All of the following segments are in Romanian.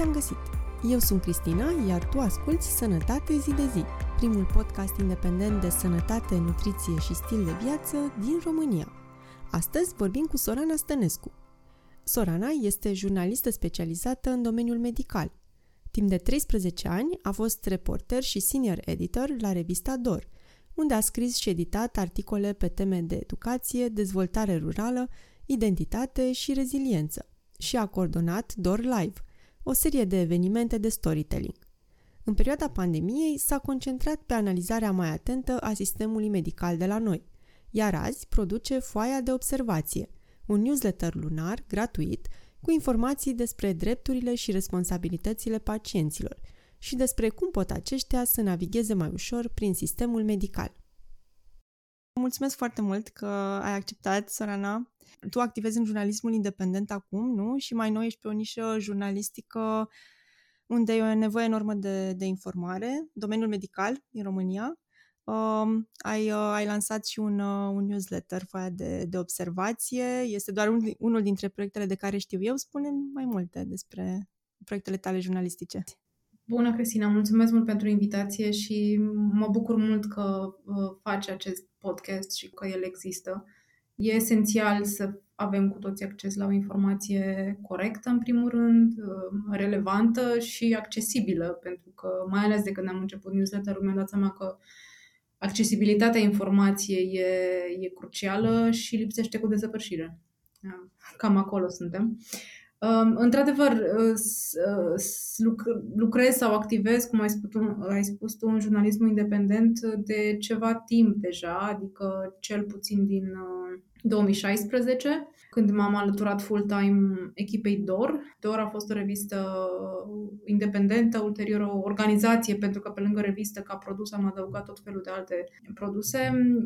te-am găsit! Eu sunt Cristina, iar tu asculti Sănătate zi de zi, primul podcast independent de sănătate, nutriție și stil de viață din România. Astăzi vorbim cu Sorana Stănescu. Sorana este jurnalistă specializată în domeniul medical. Timp de 13 ani a fost reporter și senior editor la revista DOR, unde a scris și editat articole pe teme de educație, dezvoltare rurală, identitate și reziliență și a coordonat DOR Live, o serie de evenimente de storytelling. În perioada pandemiei s-a concentrat pe analizarea mai atentă a sistemului medical de la noi, iar azi produce foaia de observație, un newsletter lunar gratuit cu informații despre drepturile și responsabilitățile pacienților și despre cum pot aceștia să navigheze mai ușor prin sistemul medical. Mulțumesc foarte mult că ai acceptat, Sorana. Tu activezi în jurnalismul independent acum, nu? Și mai nou ești pe o nișă jurnalistică unde e o nevoie enormă de, de informare, domeniul medical din România. Uh, ai, uh, ai lansat și un, uh, un newsletter, foaia de, de observație. Este doar un, unul dintre proiectele de care știu eu. spune mai multe despre proiectele tale jurnalistice. Bună, Cristina! Mulțumesc mult pentru invitație și mă bucur mult că uh, faci acest podcast și că el există. E esențial să avem cu toții acces la o informație corectă, în primul rând, uh, relevantă și accesibilă, pentru că, mai ales de când am început newsletter-ul, mi-am dat seama că accesibilitatea informației e, e crucială și lipsește cu desăvârșire. Cam acolo suntem. Um, într-adevăr, uh, lucrez sau activez, cum ai spus, tu, ai spus tu, în jurnalismul independent de ceva timp deja, adică cel puțin din 2016 când m-am alăturat full-time echipei DOR. DOR a fost o revistă independentă, ulterior o organizație, pentru că pe lângă revistă ca produs am adăugat tot felul de alte produse.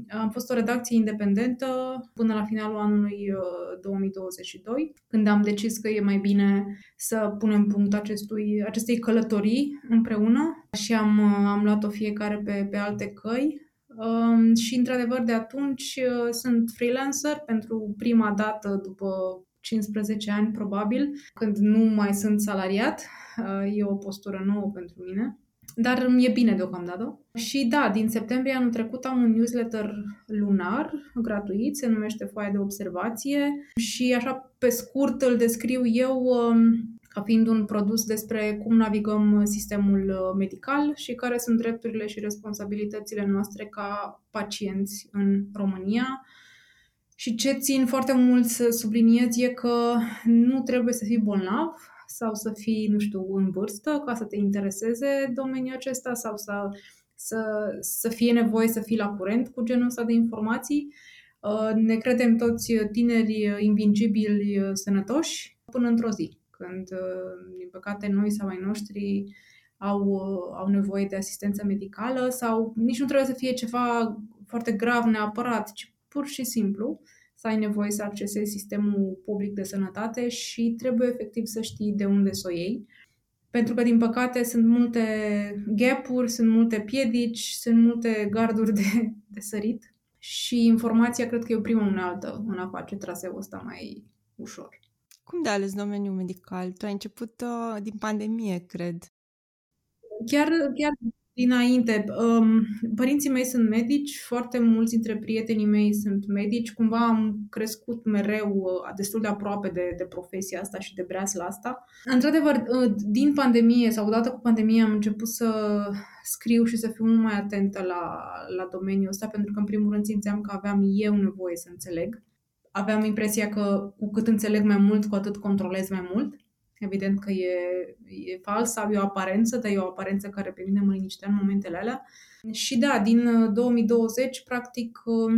Am fost o redacție independentă până la finalul anului 2022, uh, când am decis că e mai bine să punem punct acestui, acestei călătorii împreună și am, uh, am luat-o fiecare pe, pe alte căi Um, și, într-adevăr, de atunci uh, sunt freelancer pentru prima dată după 15 ani, probabil, când nu mai sunt salariat. Uh, e o postură nouă pentru mine. Dar e bine deocamdată. Și da, din septembrie anul trecut am un newsletter lunar, gratuit, se numește Foaia de Observație și așa pe scurt îl descriu eu um, ca fiind un produs despre cum navigăm sistemul uh, medical și care sunt drepturile și responsabilitățile noastre ca pacienți în România. Și ce țin foarte mult să subliniez e că nu trebuie să fii bolnav sau să fii, nu știu, în vârstă ca să te intereseze domeniul acesta sau să, să, să fie nevoie să fii la curent cu genul ăsta de informații. Uh, ne credem toți tineri invingibili sănătoși până într-o zi când, uh, din păcate, noi sau ai noștri au, uh, au nevoie de asistență medicală sau nici nu trebuie să fie ceva foarte grav neapărat, ci pur și simplu să ai nevoie să accesezi sistemul public de sănătate și trebuie efectiv să știi de unde să o iei. Pentru că, din păcate, sunt multe gap-uri, sunt multe piedici, sunt multe garduri de, de sărit și informația cred că e o primă unealtă în a face traseul ăsta mai ușor. Cum de ales domeniul medical? Tu ai început uh, din pandemie, cred. Chiar, chiar dinainte. Um, părinții mei sunt medici, foarte mulți dintre prietenii mei sunt medici. Cumva am crescut mereu uh, destul de aproape de, de profesia asta și de breasla asta. Într-adevăr, uh, din pandemie sau odată cu pandemie am început să scriu și să fiu mult mai atentă la, la domeniul ăsta, pentru că în primul rând simțeam că aveam eu nevoie să înțeleg aveam impresia că cu cât înțeleg mai mult, cu atât controlez mai mult. Evident că e, e fals sau e o aparență, dar e o aparență care pe mine mă liniștea în momentele alea. Și da, din 2020, uh, practic, uh,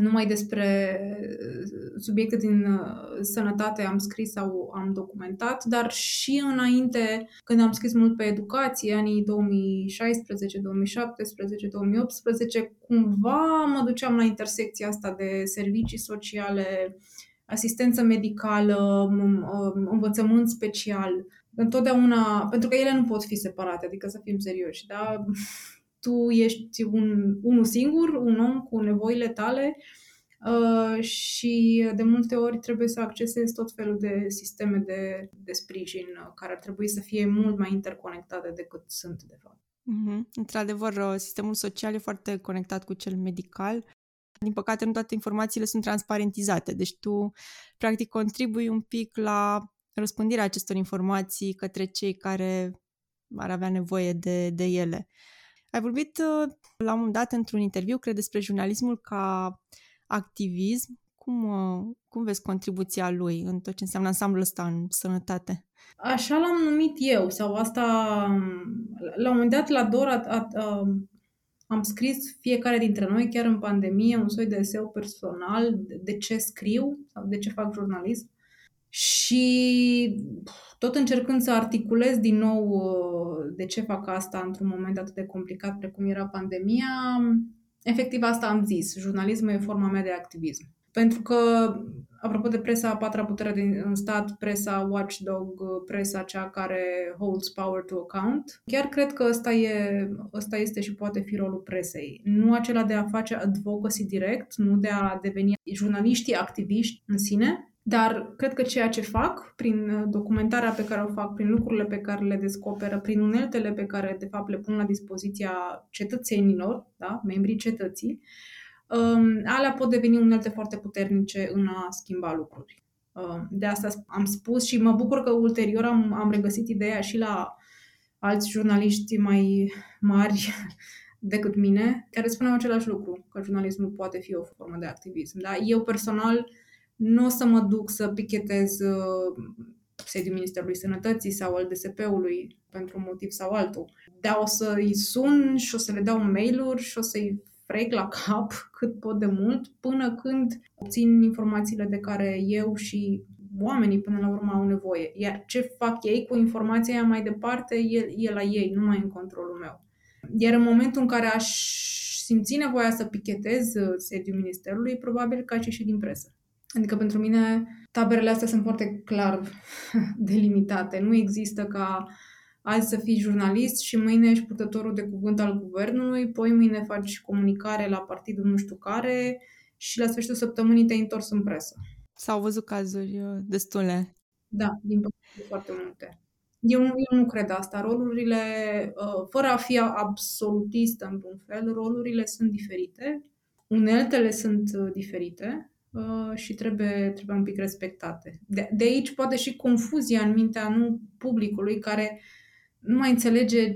numai despre uh, subiecte din uh, sănătate am scris sau am documentat, dar și înainte, când am scris mult pe educație, anii 2016, 2017, 2018, cumva mă duceam la intersecția asta de servicii sociale, asistență medicală, învățământ special. Întotdeauna, pentru că ele nu pot fi separate, adică să fim serioși, da? Tu ești un, unul singur, un om cu nevoile tale, Uh, și de multe ori trebuie să accesezi tot felul de sisteme de, de sprijin uh, care ar trebui să fie mult mai interconectate decât sunt, de fapt. Mm-hmm. Într-adevăr, uh, sistemul social e foarte conectat cu cel medical. Din păcate, nu toate informațiile sunt transparentizate, deci tu, practic, contribui un pic la răspândirea acestor informații către cei care ar avea nevoie de, de ele. Ai vorbit la un moment dat într-un interviu, cred, despre jurnalismul ca activism. Cum, uh, cum vezi contribuția lui în tot ce înseamnă ansamblul ăsta în sănătate? Așa l-am numit eu, sau asta, la un moment dat la DOR a, a, a, am scris fiecare dintre noi, chiar în pandemie, un soi de eseu personal de, de ce scriu sau de ce fac jurnalism. Și tot încercând să articulez din nou uh, de ce fac asta într-un moment atât de complicat precum era pandemia, efectiv asta am zis. Jurnalismul e forma mea de activism. Pentru că, apropo de presa a patra putere din în stat, presa watchdog, presa cea care holds power to account, chiar cred că ăsta, e, ăsta este și poate fi rolul presei. Nu acela de a face advocacy direct, nu de a deveni jurnaliștii activiști în sine, dar cred că ceea ce fac, prin uh, documentarea pe care o fac, prin lucrurile pe care le descoperă, prin uneltele pe care, de fapt, le pun la dispoziția cetățenilor, da? membrii cetății, um, alea pot deveni unelte foarte puternice în a schimba lucruri. Um, de asta am spus și mă bucur că ulterior am, am regăsit ideea și la alți jurnaliști mai mari decât mine, care spuneau același lucru, că jurnalismul poate fi o formă de activism. Da? Eu personal nu o să mă duc să pichetez uh, sediul Ministerului Sănătății sau al DSP-ului pentru un motiv sau altul. Dar o să-i sun și o să le dau mail-uri și o să-i frec la cap cât pot de mult până când obțin informațiile de care eu și oamenii până la urmă au nevoie. Iar ce fac ei cu informația aia mai departe e, e la ei, nu mai în controlul meu. Iar în momentul în care aș simți nevoia să pichetez uh, sediul Ministerului, probabil că și din presă. Adică pentru mine taberele astea sunt foarte clar delimitate. Nu există ca azi să fii jurnalist și mâine ești purtătorul de cuvânt al guvernului, poi mâine faci comunicare la partidul nu știu care și la sfârșitul săptămânii te-ai întors în presă. S-au văzut cazuri uh, destule. Da, din păcate foarte multe. Eu, eu nu cred asta. Rolurile, uh, fără a fi absolutistă într-un fel, rolurile sunt diferite, uneltele sunt uh, diferite Uh, și trebuie, trebuie un pic respectate. De, de aici poate și confuzia în mintea nu publicului care nu mai înțelege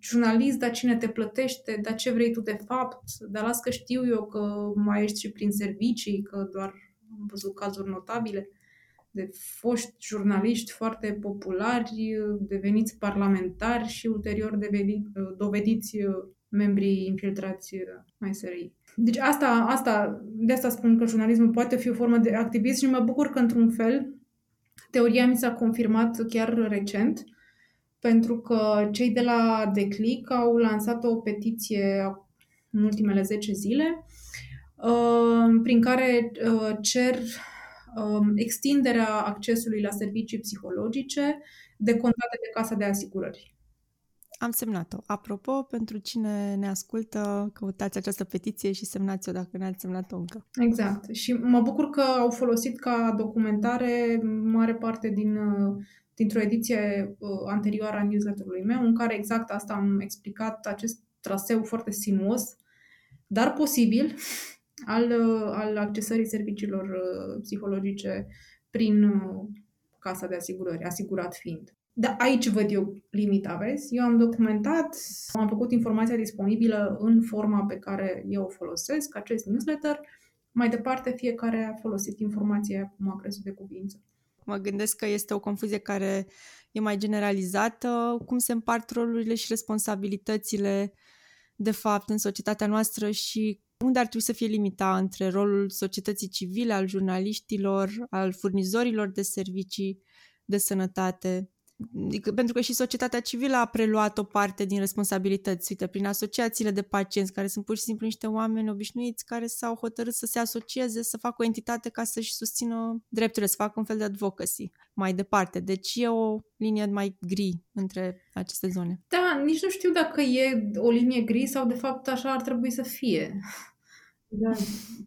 jurnalist, dar cine te plătește, dar ce vrei tu de fapt, dar las că știu eu că mai ești și prin servicii, că doar am văzut cazuri notabile de foști jurnaliști foarte populari, deveniți parlamentari și ulterior deveniți, dovediți membrii infiltrați mai SRI. Deci asta, asta, de asta spun că jurnalismul poate fi o formă de activism și mă bucur că, într-un fel, teoria mi s-a confirmat chiar recent, pentru că cei de la Declic au lansat o petiție în ultimele 10 zile, uh, prin care uh, cer um, extinderea accesului la servicii psihologice de contate de Casa de Asigurări. Am semnat-o. Apropo, pentru cine ne ascultă, căutați această petiție și semnați-o dacă n-ați semnat-o încă. Exact. Și mă bucur că au folosit ca documentare mare parte din, dintr-o ediție uh, anterioară a newsletterului meu, în care exact asta am explicat, acest traseu foarte sinuos, dar posibil, al, uh, al accesării serviciilor uh, psihologice prin casa de asigurări, asigurat fiind. Da, aici văd eu limita, vezi? Eu am documentat, am făcut informația disponibilă în forma pe care eu o folosesc, acest newsletter. Mai departe, fiecare a folosit informația cum a crezut de cuvință. Mă gândesc că este o confuzie care e mai generalizată, cum se împart rolurile și responsabilitățile de fapt în societatea noastră și unde ar trebui să fie limita între rolul societății civile, al jurnaliștilor, al furnizorilor de servicii de sănătate Adică, pentru că și societatea civilă a preluat o parte din responsabilități, uite, prin asociațiile de pacienți, care sunt pur și simplu niște oameni obișnuiți care s-au hotărât să se asocieze, să facă o entitate ca să-și susțină drepturile, să facă un fel de advocacy mai departe. Deci e o linie mai gri între aceste zone. Da, nici nu știu dacă e o linie gri sau de fapt așa ar trebui să fie. Da.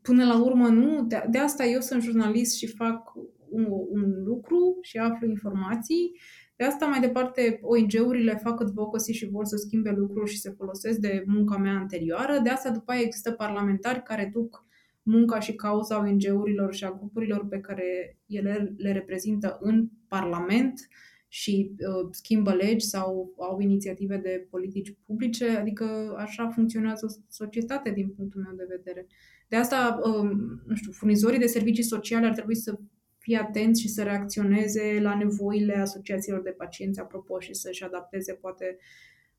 Până la urmă, nu. De, de asta eu sunt jurnalist și fac un, un lucru și aflu informații. De asta, mai departe, ONG-urile fac advocacy și vor să schimbe lucruri și se folosesc de munca mea anterioară. De asta, după aia, există parlamentari care duc munca și cauza ONG-urilor și a grupurilor pe care ele le reprezintă în Parlament și uh, schimbă legi sau au inițiative de politici publice, adică așa funcționează societatea din punctul meu de vedere. De asta, uh, nu știu, furnizorii de servicii sociale ar trebui să fie atenți și să reacționeze la nevoile asociațiilor de pacienți, apropo, și să-și adapteze poate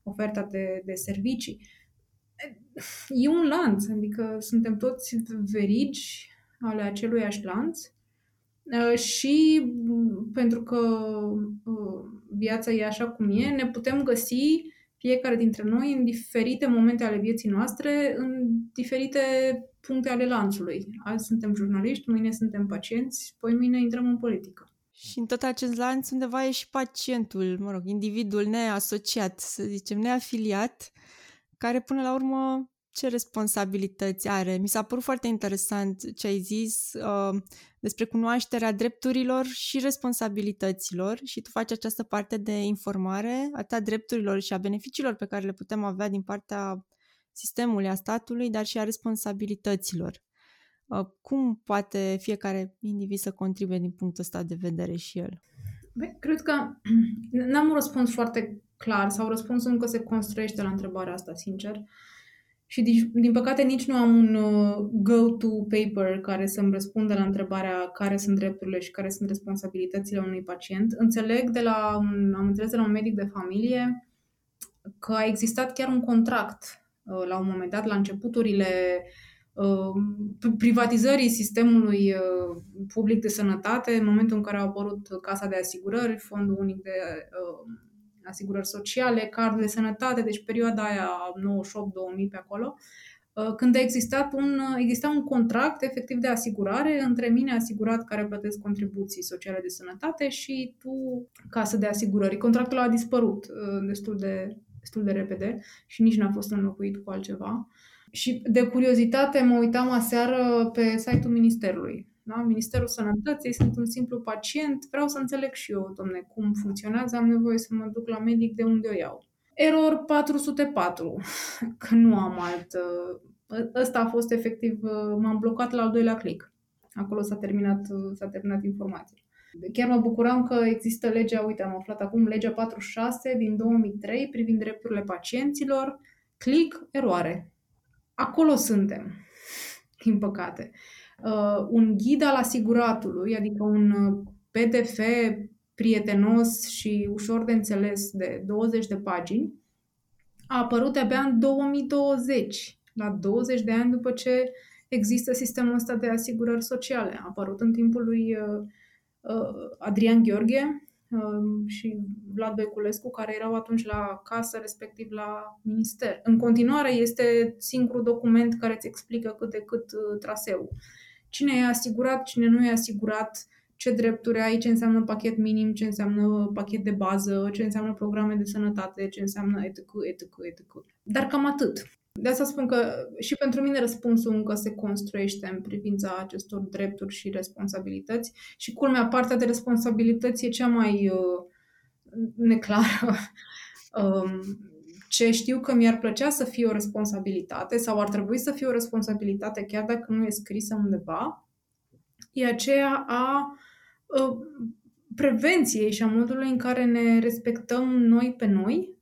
oferta de, de servicii. E un lanț, adică suntem toți verigi ale aceluiași lanț uh, și pentru că uh, viața e așa cum e, ne putem găsi fiecare dintre noi în diferite momente ale vieții noastre, în diferite puncte ale lanțului. Azi suntem jurnaliști, mâine suntem pacienți, poi mâine intrăm în politică. Și în tot acest lanț undeva e și pacientul, mă rog, individul neasociat, să zicem, neafiliat, care până la urmă ce responsabilități are. Mi s-a părut foarte interesant ce ai zis uh, despre cunoașterea drepturilor și responsabilităților și tu faci această parte de informare atât a drepturilor și a beneficiilor pe care le putem avea din partea sistemului, a statului, dar și a responsabilităților. Uh, cum poate fiecare individ să contribuie din punctul ăsta de vedere și el? Băi, cred că n-am un răspuns foarte clar sau răspunsul încă se construiește la întrebarea asta, sincer. Uh, și din, din păcate nici nu am un uh, go-to paper care să-mi răspundă la întrebarea care sunt drepturile și care sunt responsabilitățile unui pacient. Înțeleg de la un, am înțeles de la un medic de familie că a existat chiar un contract uh, la un moment dat, la începuturile uh, privatizării sistemului uh, public de sănătate, în momentul în care a apărut Casa de Asigurări, Fondul Unic de uh, asigurări sociale, card de sănătate, deci perioada aia 98-2000 pe acolo, uh, când a existat un, exista un contract efectiv de asigurare între mine asigurat care plătesc contribuții sociale de sănătate și tu casă de asigurări. Contractul a dispărut uh, destul de, destul de repede și nici n-a fost înlocuit cu altceva. Și de curiozitate mă uitam aseară pe site-ul Ministerului da? Ministerul Sănătății, sunt un simplu pacient, vreau să înțeleg și eu, domne, cum funcționează, am nevoie să mă duc la medic de unde o iau. Error 404, că nu am alt... Uh, ăsta a fost efectiv, uh, m-am blocat la al doilea click. Acolo s-a terminat, uh, s-a terminat informația. Chiar mă bucuram că există legea, uite, am aflat acum, legea 46 din 2003 privind drepturile pacienților. Click, eroare. Acolo suntem, din păcate uh, un ghid al asiguratului, adică un uh, PDF prietenos și ușor de înțeles de 20 de pagini, a apărut abia în 2020, la 20 de ani după ce există sistemul ăsta de asigurări sociale. A apărut în timpul lui uh, uh, Adrian Gheorghe uh, și Vlad Beculescu, care erau atunci la casă, respectiv la minister. În continuare este singurul document care îți explică cât de cât uh, traseul cine e asigurat, cine nu e asigurat, ce drepturi ai, ce înseamnă pachet minim, ce înseamnă pachet de bază, ce înseamnă programe de sănătate, ce înseamnă etc., etc., etc. Dar cam atât. De asta spun că și pentru mine răspunsul încă se construiește în privința acestor drepturi și responsabilități și culmea, partea de responsabilități e cea mai uh, neclară. um, ce știu că mi-ar plăcea să fie o responsabilitate sau ar trebui să fie o responsabilitate chiar dacă nu e scrisă undeva, e aceea a ă, prevenției și a modului în care ne respectăm noi pe noi ă,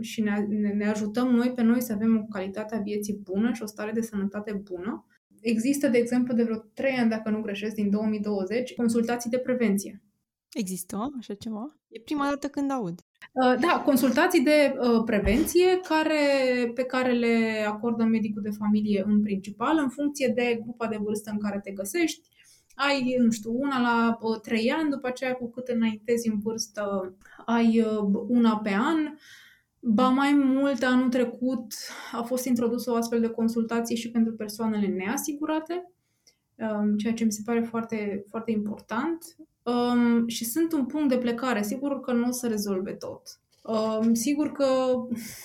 și ne, ne ajutăm noi pe noi să avem o calitate a vieții bună și o stare de sănătate bună. Există, de exemplu, de vreo 3 ani, dacă nu greșesc, din 2020, consultații de prevenție. Există așa ceva? E prima dată când aud. Uh, da, consultații de uh, prevenție care, pe care le acordă medicul de familie în principal, în funcție de grupa de vârstă în care te găsești. Ai, nu știu, una la uh, 3 ani, după aceea cu cât înaintezi în vârstă, ai uh, una pe an. Ba mai mult, anul trecut a fost introdusă o astfel de consultație și pentru persoanele neasigurate, um, ceea ce mi se pare foarte, foarte important. Um, și sunt un punct de plecare. Sigur că nu o să rezolve tot. Um, sigur că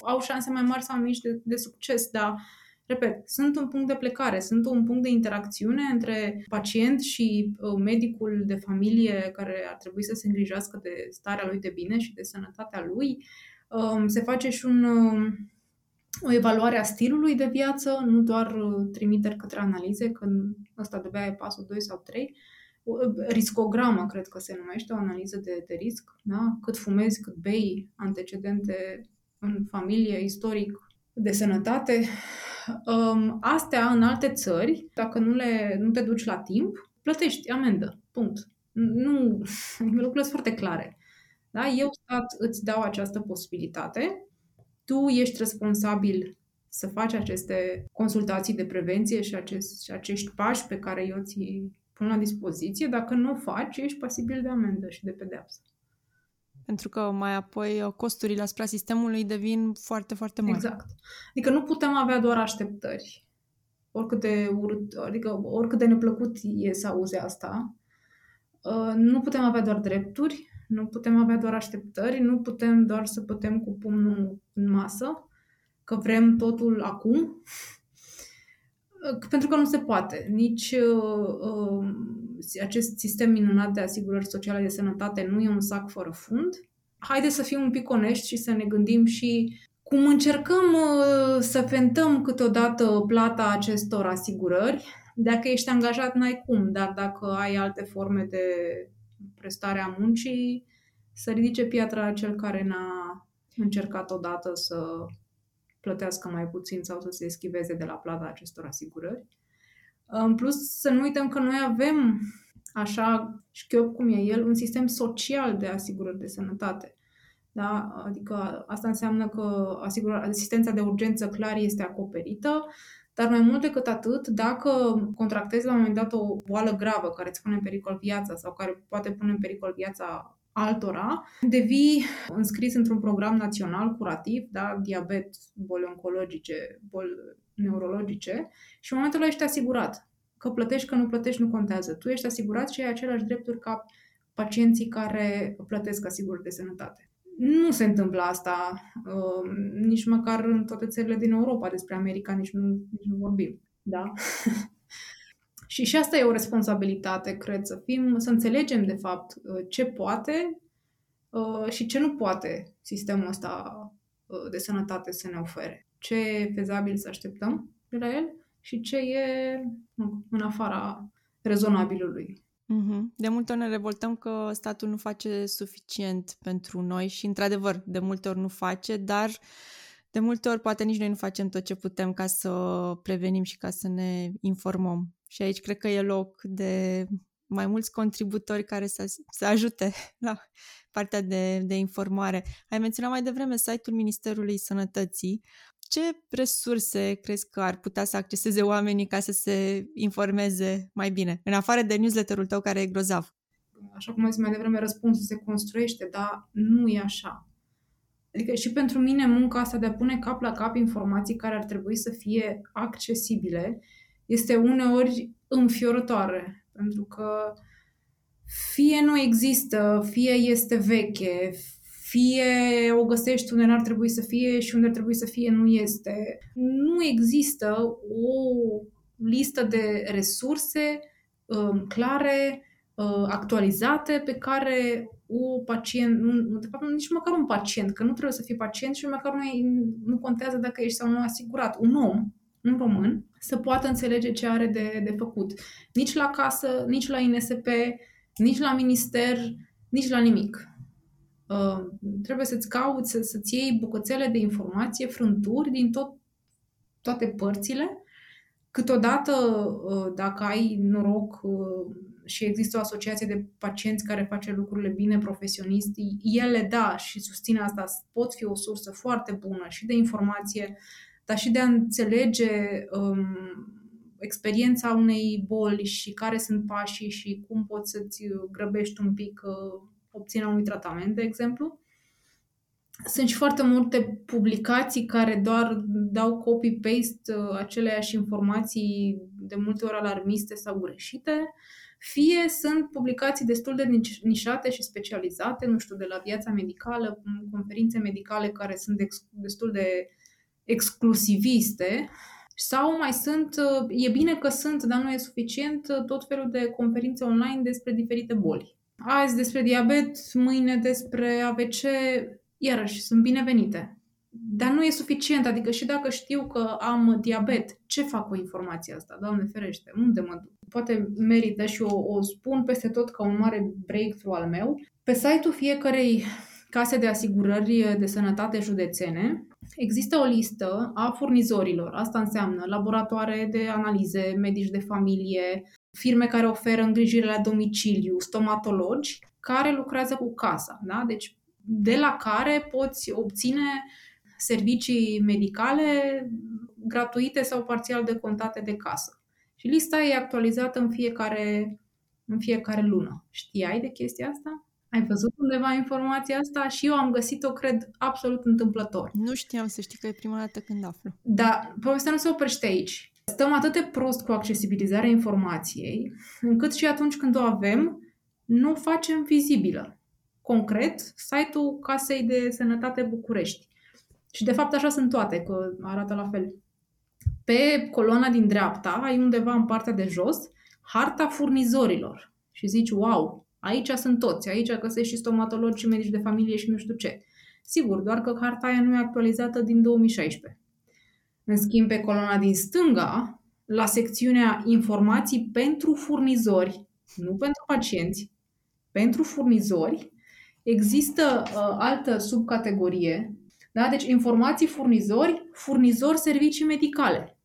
au șanse mai mari sau mici de, de succes, dar Repet, sunt un punct de plecare, sunt un punct de interacțiune între pacient și uh, medicul de familie care ar trebui să se îngrijească de starea lui de bine și de sănătatea lui. Um, se face și un, um, o evaluare a stilului de viață, nu doar uh, trimiteri către analize, când ăsta de e pasul 2 sau 3, riscogramă, cred că se numește, o analiză de, de risc, da? cât fumezi, cât bei, antecedente în familie, istoric, de sănătate. Um, astea, în alte țări, dacă nu, le, nu te duci la timp, plătești amendă. Punct. Nu, lucrurile sunt foarte clare. Da? Eu, stat, îți dau această posibilitate. Tu ești responsabil să faci aceste consultații de prevenție și, acest, și acești pași pe care eu ți pun la dispoziție. Dacă nu o faci, ești pasibil de amendă și de pedeapsă. Pentru că mai apoi uh, costurile asupra sistemului devin foarte, foarte mari. Exact. Adică nu putem avea doar așteptări. Oricât de urât, adică oricât de neplăcut e să auzi asta, uh, nu putem avea doar drepturi, nu putem avea doar așteptări, nu putem doar să putem cu pumnul în masă, că vrem totul acum, pentru că nu se poate. Nici uh, uh, acest sistem minunat de asigurări sociale de sănătate nu e un sac fără fund. Haideți să fim un pic onești și să ne gândim și cum încercăm uh, să fentăm câteodată plata acestor asigurări. Dacă ești angajat, n-ai cum, dar dacă ai alte forme de prestare a muncii, să ridice piatra cel care n-a încercat odată să plătească mai puțin sau să se eschiveze de la plata acestor asigurări. În plus, să nu uităm că noi avem, așa șchiop cum e el, un sistem social de asigurări de sănătate. Da? Adică asta înseamnă că asigurarea, asistența de urgență clar este acoperită, dar mai mult decât atât, dacă contractezi la un moment dat o boală gravă care îți pune în pericol viața sau care poate pune în pericol viața altora, devii înscris într-un program național curativ, da, diabet, boli oncologice, boli neurologice și în momentul ăla ești asigurat. Că plătești, că nu plătești, nu contează. Tu ești asigurat și ai aceleași drepturi ca pacienții care plătesc asigurări de sănătate. Nu se întâmplă asta uh, nici măcar în toate țările din Europa. Despre America nici nu, nici nu vorbim. Da? Și și asta e o responsabilitate, cred, să fim, să înțelegem de fapt uh, ce poate uh, și ce nu poate sistemul ăsta uh, de sănătate să ne ofere. Ce e fezabil să așteptăm de la el și ce e în afara rezonabilului. Mhm. De multe ori ne revoltăm că statul nu face suficient pentru noi și, într-adevăr, de multe ori nu face, dar de multe ori poate nici noi nu facem tot ce putem ca să prevenim și ca să ne informăm. Și aici cred că e loc de mai mulți contributori care să, să ajute la partea de, de informare. Ai menționat mai devreme site-ul Ministerului Sănătății. Ce resurse crezi că ar putea să acceseze oamenii ca să se informeze mai bine, în afară de newsletterul tău care e grozav? Așa cum ai zis mai devreme, răspunsul se construiește, dar nu e așa. Adică și pentru mine munca asta de a pune cap la cap informații care ar trebui să fie accesibile este uneori înfiorătoare, pentru că fie nu există, fie este veche, fie o găsești unde n-ar trebui să fie și unde ar trebui să fie nu este. Nu există o listă de resurse um, clare, uh, actualizate, pe care o pacient, nu, de fapt nici măcar un pacient, că nu trebuie să fii pacient și măcar nu, nu contează dacă ești sau nu asigurat. Un om un român să poată înțelege ce are de, de făcut. Nici la casă, nici la INSP, nici la minister, nici la nimic. Uh, trebuie să-ți cauți, să, să-ți iei bucățele de informație, frânturi din tot, toate părțile. Câteodată, uh, dacă ai noroc uh, și există o asociație de pacienți care face lucrurile bine profesionist, ele, da, și susțin asta, pot fi o sursă foarte bună și de informație dar și de a înțelege um, experiența unei boli și care sunt pașii și cum poți să-ți grăbești un pic uh, obținerea unui tratament, de exemplu. Sunt și foarte multe publicații care doar dau copy-paste uh, aceleași informații de multe ori alarmiste sau greșite, fie sunt publicații destul de nișate și specializate, nu știu, de la viața medicală, conferințe medicale care sunt destul de exclusiviste Sau mai sunt, e bine că sunt, dar nu e suficient, tot felul de conferințe online despre diferite boli. Azi despre diabet, mâine despre AVC, iarăși sunt binevenite. Dar nu e suficient, adică și dacă știu că am diabet, ce fac cu informația asta? Doamne ferește, unde mă duc? Poate merită și o, o spun peste tot ca un mare breakthrough al meu. Pe site-ul fiecarei case de asigurări de sănătate județene există o listă a furnizorilor. Asta înseamnă laboratoare de analize, medici de familie, firme care oferă îngrijire la domiciliu, stomatologi, care lucrează cu casa. Da? Deci de la care poți obține servicii medicale gratuite sau parțial decontate de casă. Și lista e actualizată în fiecare, în fiecare lună. Știai de chestia asta? Ai văzut undeva informația asta? Și eu am găsit-o, cred, absolut întâmplător. Nu știam să știi că e prima dată când aflu. Da, povestea nu se oprește aici. Stăm atât de prost cu accesibilizarea informației, încât și atunci când o avem, nu o facem vizibilă. Concret, site-ul Casei de Sănătate București. Și de fapt așa sunt toate, că arată la fel. Pe coloana din dreapta ai undeva în partea de jos harta furnizorilor. Și zici, wow, aici sunt toți, aici găsești și stomatologi și medici de familie și nu știu ce. Sigur, doar că harta aia nu e actualizată din 2016. În schimb, pe coloana din stânga, la secțiunea informații pentru furnizori, nu pentru pacienți, pentru furnizori, există uh, altă subcategorie da? Deci informații furnizori, furnizori servicii medicale.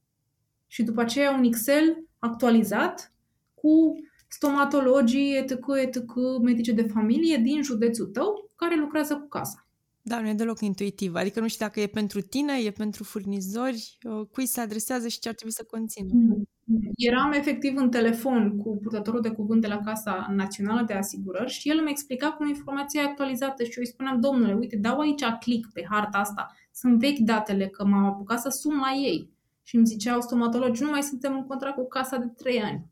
Și după aceea un Excel actualizat cu stomatologii, etc., etc., medice de familie din județul tău care lucrează cu casa. Da, nu e deloc intuitiv. Adică nu știu dacă e pentru tine, e pentru furnizori, uh, cui se adresează și ce ar trebui să conțină. Mm. Eram efectiv în telefon cu purtătorul de cuvânt de la Casa Națională de Asigurări și el îmi explica cum informația e actualizată și eu îi spuneam, domnule, uite, dau aici click pe harta asta, sunt vechi datele, că m-am apucat să sun la ei. Și îmi zicea stomatologi, nu mai suntem în contract cu casa de trei ani.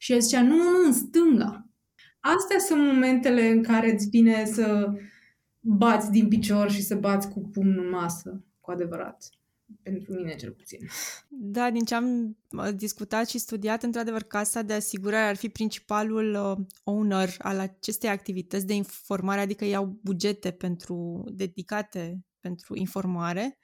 Și el zicea, nu, nu, nu, în stânga. Astea sunt momentele în care îți vine să bați din picior și să bați cu pumnul în masă, cu adevărat pentru mine cel puțin. Da, din ce am discutat și studiat, într-adevăr, Casa de Asigurare ar fi principalul uh, owner al acestei activități de informare, adică iau bugete pentru, dedicate pentru informare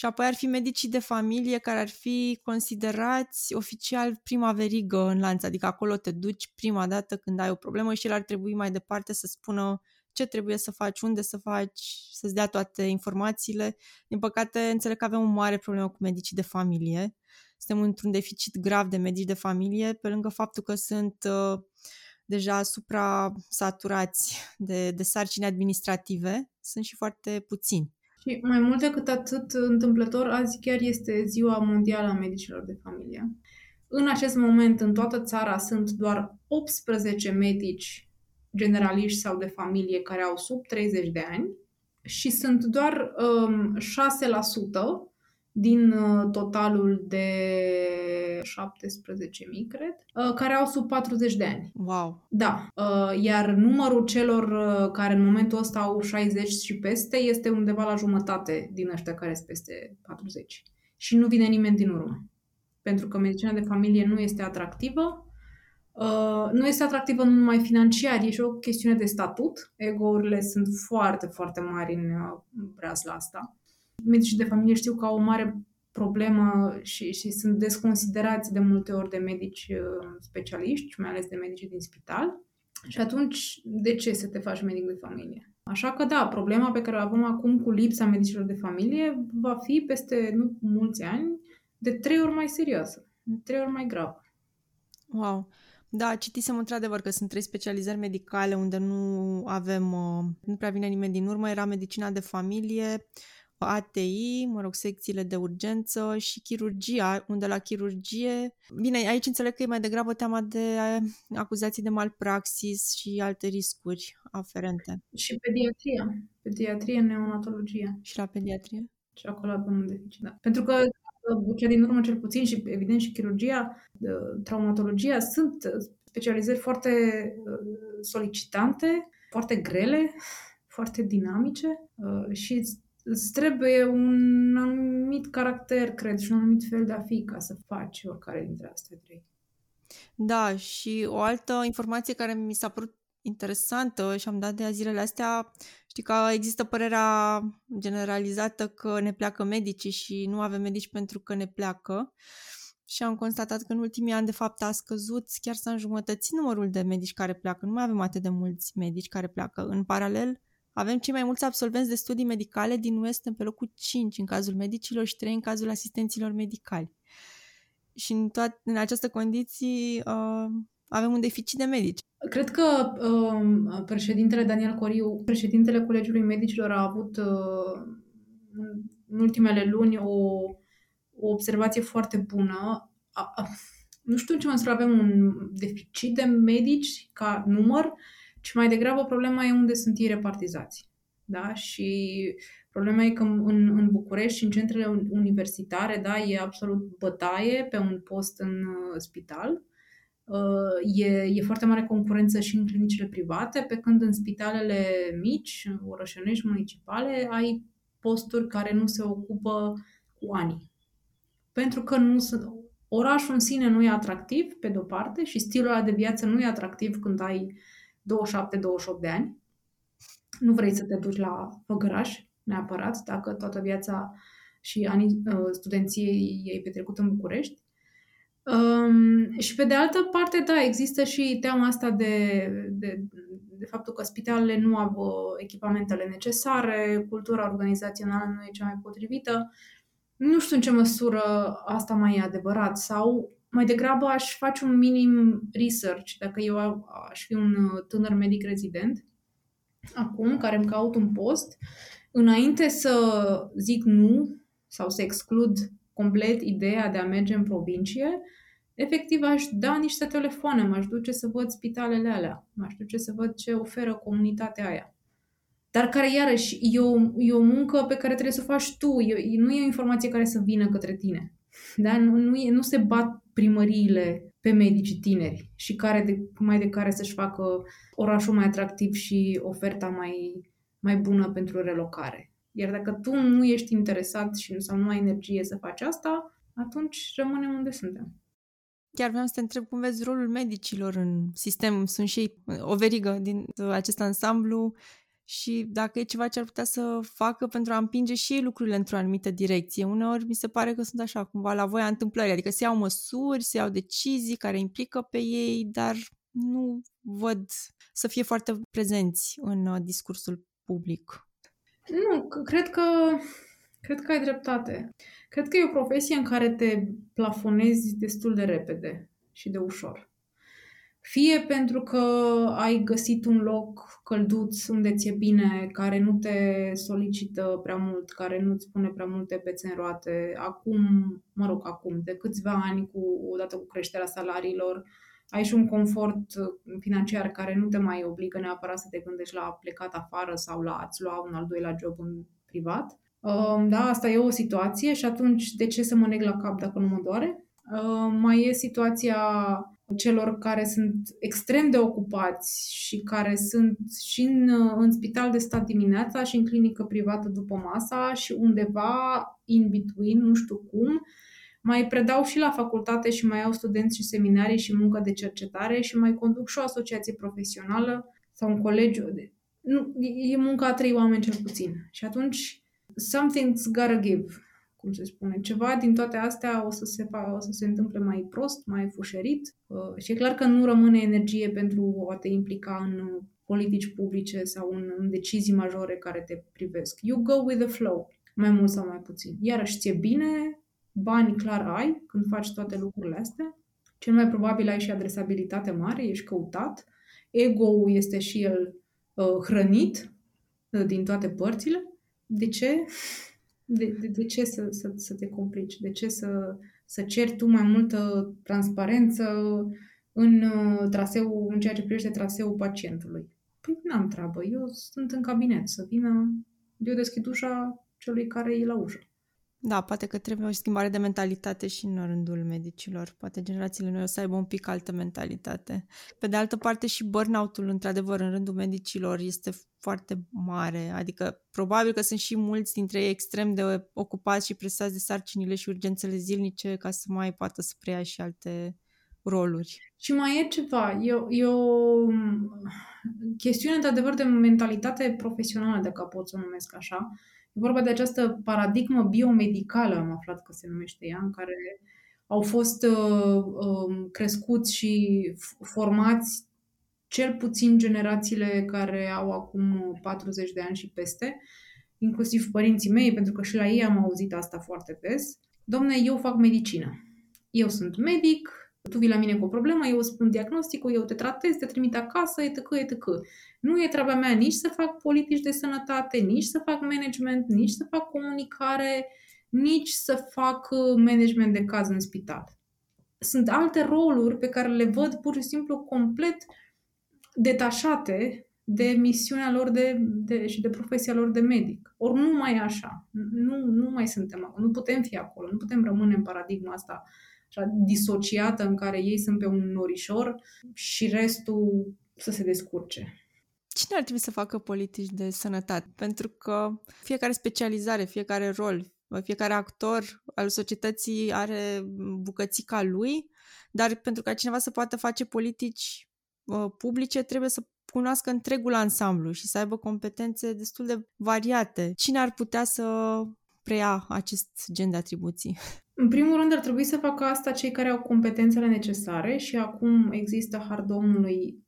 și apoi ar fi medicii de familie care ar fi considerați oficial prima verigă în lanț, adică acolo te duci prima dată când ai o problemă și el ar trebui mai departe să spună ce trebuie să faci, unde să faci, să-ți dea toate informațiile. Din păcate, înțeleg că avem o mare problemă cu medicii de familie. Suntem într-un deficit grav de medici de familie, pe lângă faptul că sunt uh, deja supra-saturați de, de sarcini administrative, sunt și foarte puțini. Și mai mult decât atât, întâmplător, azi chiar este Ziua Mondială a Medicilor de Familie. În acest moment, în toată țara, sunt doar 18 medici generaliști sau de familie care au sub 30 de ani și sunt doar um, 6% din uh, totalul de 17.000, cred, uh, care au sub 40 de ani. Wow! Da. Uh, iar numărul celor uh, care în momentul ăsta au 60 și peste este undeva la jumătate din ăștia care sunt peste 40. Și nu vine nimeni din urmă. Pentru că medicina de familie nu este atractivă, Uh, nu este atractivă nu numai financiar, e și o chestiune de statut. Ego-urile sunt foarte, foarte mari în uh, la asta. Medicii de familie știu că au o mare problemă și, și sunt desconsiderați de multe ori de medici uh, specialiști, mai ales de medici din spital. Și atunci, de ce să te faci medic de familie? Așa că da, problema pe care o avem acum cu lipsa medicilor de familie va fi peste nu mulți ani de trei ori mai serioasă, de trei ori mai gravă. Wow! Da, citisem într-adevăr că sunt trei specializări medicale unde nu avem, uh, nu prea vine nimeni din urmă, era medicina de familie, ATI, mă rog, secțiile de urgență și chirurgia, unde la chirurgie, bine, aici înțeleg că e mai degrabă teama de acuzații de malpraxis și alte riscuri aferente. Și pediatria, pediatrie, neonatologie. Și la pediatrie? Și acolo avem un deficit, da. Pentru că cea din urmă cel puțin și evident și chirurgia, traumatologia sunt specializări foarte solicitante, foarte grele, foarte dinamice și îți trebuie un anumit caracter, cred, și un anumit fel de a fi ca să faci oricare dintre astea trei. Da, și o altă informație care mi s-a părut interesantă și am dat de zilele astea, știi că există părerea generalizată că ne pleacă medicii și nu avem medici pentru că ne pleacă și am constatat că în ultimii ani, de fapt, a scăzut, chiar s-a înjumătățit numărul de medici care pleacă. Nu mai avem atât de mulți medici care pleacă. În paralel, avem cei mai mulți absolvenți de studii medicale din UE, suntem pe locul 5 în cazul medicilor și 3 în cazul asistenților medicali. Și în, toate, în această condiții uh, avem un deficit de medici. Cred că uh, președintele Daniel Coriu, președintele Colegiului Medicilor, a avut uh, în ultimele luni o, o observație foarte bună. A, a, nu știu în ce măsură avem un deficit de medici ca număr, ci mai degrabă problema e unde sunt ei repartizați. Da? Și problema e că în, în București și în centrele universitare, da, e absolut bătaie pe un post în uh, spital. Uh, e, e foarte mare concurență și în clinicile private, pe când în spitalele mici, orășenești, municipale, ai posturi care nu se ocupă cu ani. Pentru că nu sunt, orașul în sine nu e atractiv, pe de-o parte, și stilul ăla de viață nu e atractiv când ai 27-28 de ani. Nu vrei să te duci la făgăraș neapărat, dacă toată viața și anii uh, studenției ei petrecut în București. Um, și pe de altă parte, da, există și teama asta de, de, de faptul că spitalele nu au uh, echipamentele necesare, cultura organizațională nu e cea mai potrivită. Nu știu în ce măsură asta mai e adevărat sau mai degrabă aș face un minim research, dacă eu aș fi un uh, tânăr medic rezident, acum, care îmi caut un post, înainte să zic nu sau să exclud complet ideea de a merge în provincie, efectiv aș da niște telefoane, m-aș duce să văd spitalele alea, m-aș duce să văd ce oferă comunitatea aia. Dar care, iarăși, e o, e o muncă pe care trebuie să o faci tu, e, nu e o informație care să vină către tine. Da? Nu, nu, e, nu se bat primăriile pe medici tineri și care de, mai de care să-și facă orașul mai atractiv și oferta mai, mai bună pentru relocare. Iar dacă tu nu ești interesat și sau nu ai energie să faci asta, atunci rămânem unde suntem. Chiar vreau să te întreb cum vezi rolul medicilor în sistem. Sunt și ei o verigă din acest ansamblu și dacă e ceva ce ar putea să facă pentru a împinge și ei lucrurile într-o anumită direcție. Uneori mi se pare că sunt așa, cumva la voia întâmplării, adică se iau măsuri, se iau decizii care implică pe ei, dar nu văd să fie foarte prezenți în uh, discursul public. Nu, cred că, cred că ai dreptate. Cred că e o profesie în care te plafonezi destul de repede și de ușor. Fie pentru că ai găsit un loc călduț unde ți-e bine, care nu te solicită prea mult, care nu-ți pune prea multe pețe în roate, acum, mă rog, acum, de câțiva ani, cu, odată cu creșterea salariilor, ai și un confort financiar care nu te mai obligă neapărat să te gândești la plecat afară sau la a-ți lua un al doilea job în privat. Um, da, asta e o situație și atunci de ce să mă neg la cap dacă nu mă doare? Um, mai e situația celor care sunt extrem de ocupați și care sunt și în, în spital de stat dimineața și în clinică privată după masa și undeva in between, nu știu cum, mai predau și la facultate și mai au studenți și seminarii și muncă de cercetare și mai conduc și o asociație profesională sau un colegiu. Nu, e munca a trei oameni cel puțin. Și atunci, something's gotta give cum se spune, ceva din toate astea o să se, o să se întâmple mai prost, mai fușerit uh, și e clar că nu rămâne energie pentru a te implica în politici publice sau în, în decizii majore care te privesc. You go with the flow, mai mult sau mai puțin. Iarăși ți-e bine, bani clar ai când faci toate lucrurile astea, cel mai probabil ai și adresabilitate mare, ești căutat, ego-ul este și el uh, hrănit uh, din toate părțile. De ce? De, de, de ce să, să, să te complici? De ce să, să ceri tu mai multă transparență în uh, traseu, în ceea ce privește traseul pacientului? Păi n-am treabă. Eu sunt în cabinet să vină, eu deschid ușa celui care e la ușă. Da, poate că trebuie o schimbare de mentalitate și în rândul medicilor. Poate generațiile noi o să aibă un pic altă mentalitate. Pe de altă parte și burnout-ul, într-adevăr, în rândul medicilor este foarte mare. Adică probabil că sunt și mulți dintre ei extrem de ocupați și presați de sarcinile și urgențele zilnice ca să mai poată să preia și alte roluri. Și mai e ceva, e, e o chestiune de adevăr de mentalitate profesională, dacă pot să o numesc așa. E vorba de această paradigmă biomedicală, am aflat că se numește ea, în care au fost uh, uh, crescuți și formați cel puțin generațiile care au acum 40 de ani și peste, inclusiv părinții mei, pentru că și la ei am auzit asta foarte des. Domne, eu fac medicină. Eu sunt medic, tu vii la mine cu o problemă, eu spun diagnosticul, eu te tratez, te trimit acasă, etc., etc. Nu e treaba mea nici să fac politici de sănătate, nici să fac management, nici să fac comunicare, nici să fac uh, management de caz în spital. Sunt alte roluri pe care le văd pur și simplu complet detașate de misiunea lor de, de, și de profesia lor de medic. Ori nu mai e așa. Nu, nu mai suntem acolo. Nu putem fi acolo. Nu putem rămâne în paradigma asta așa, disociată în care ei sunt pe un norișor și restul să se descurce. Cine ar trebui să facă politici de sănătate? Pentru că fiecare specializare, fiecare rol, fiecare actor al societății are bucățica lui, dar pentru ca cineva să poată face politici uh, publice, trebuie să cunoască întregul ansamblu și să aibă competențe destul de variate. Cine ar putea să preia acest gen de atribuții? În primul rând, ar trebui să facă asta cei care au competențele necesare și acum există, har Domnului,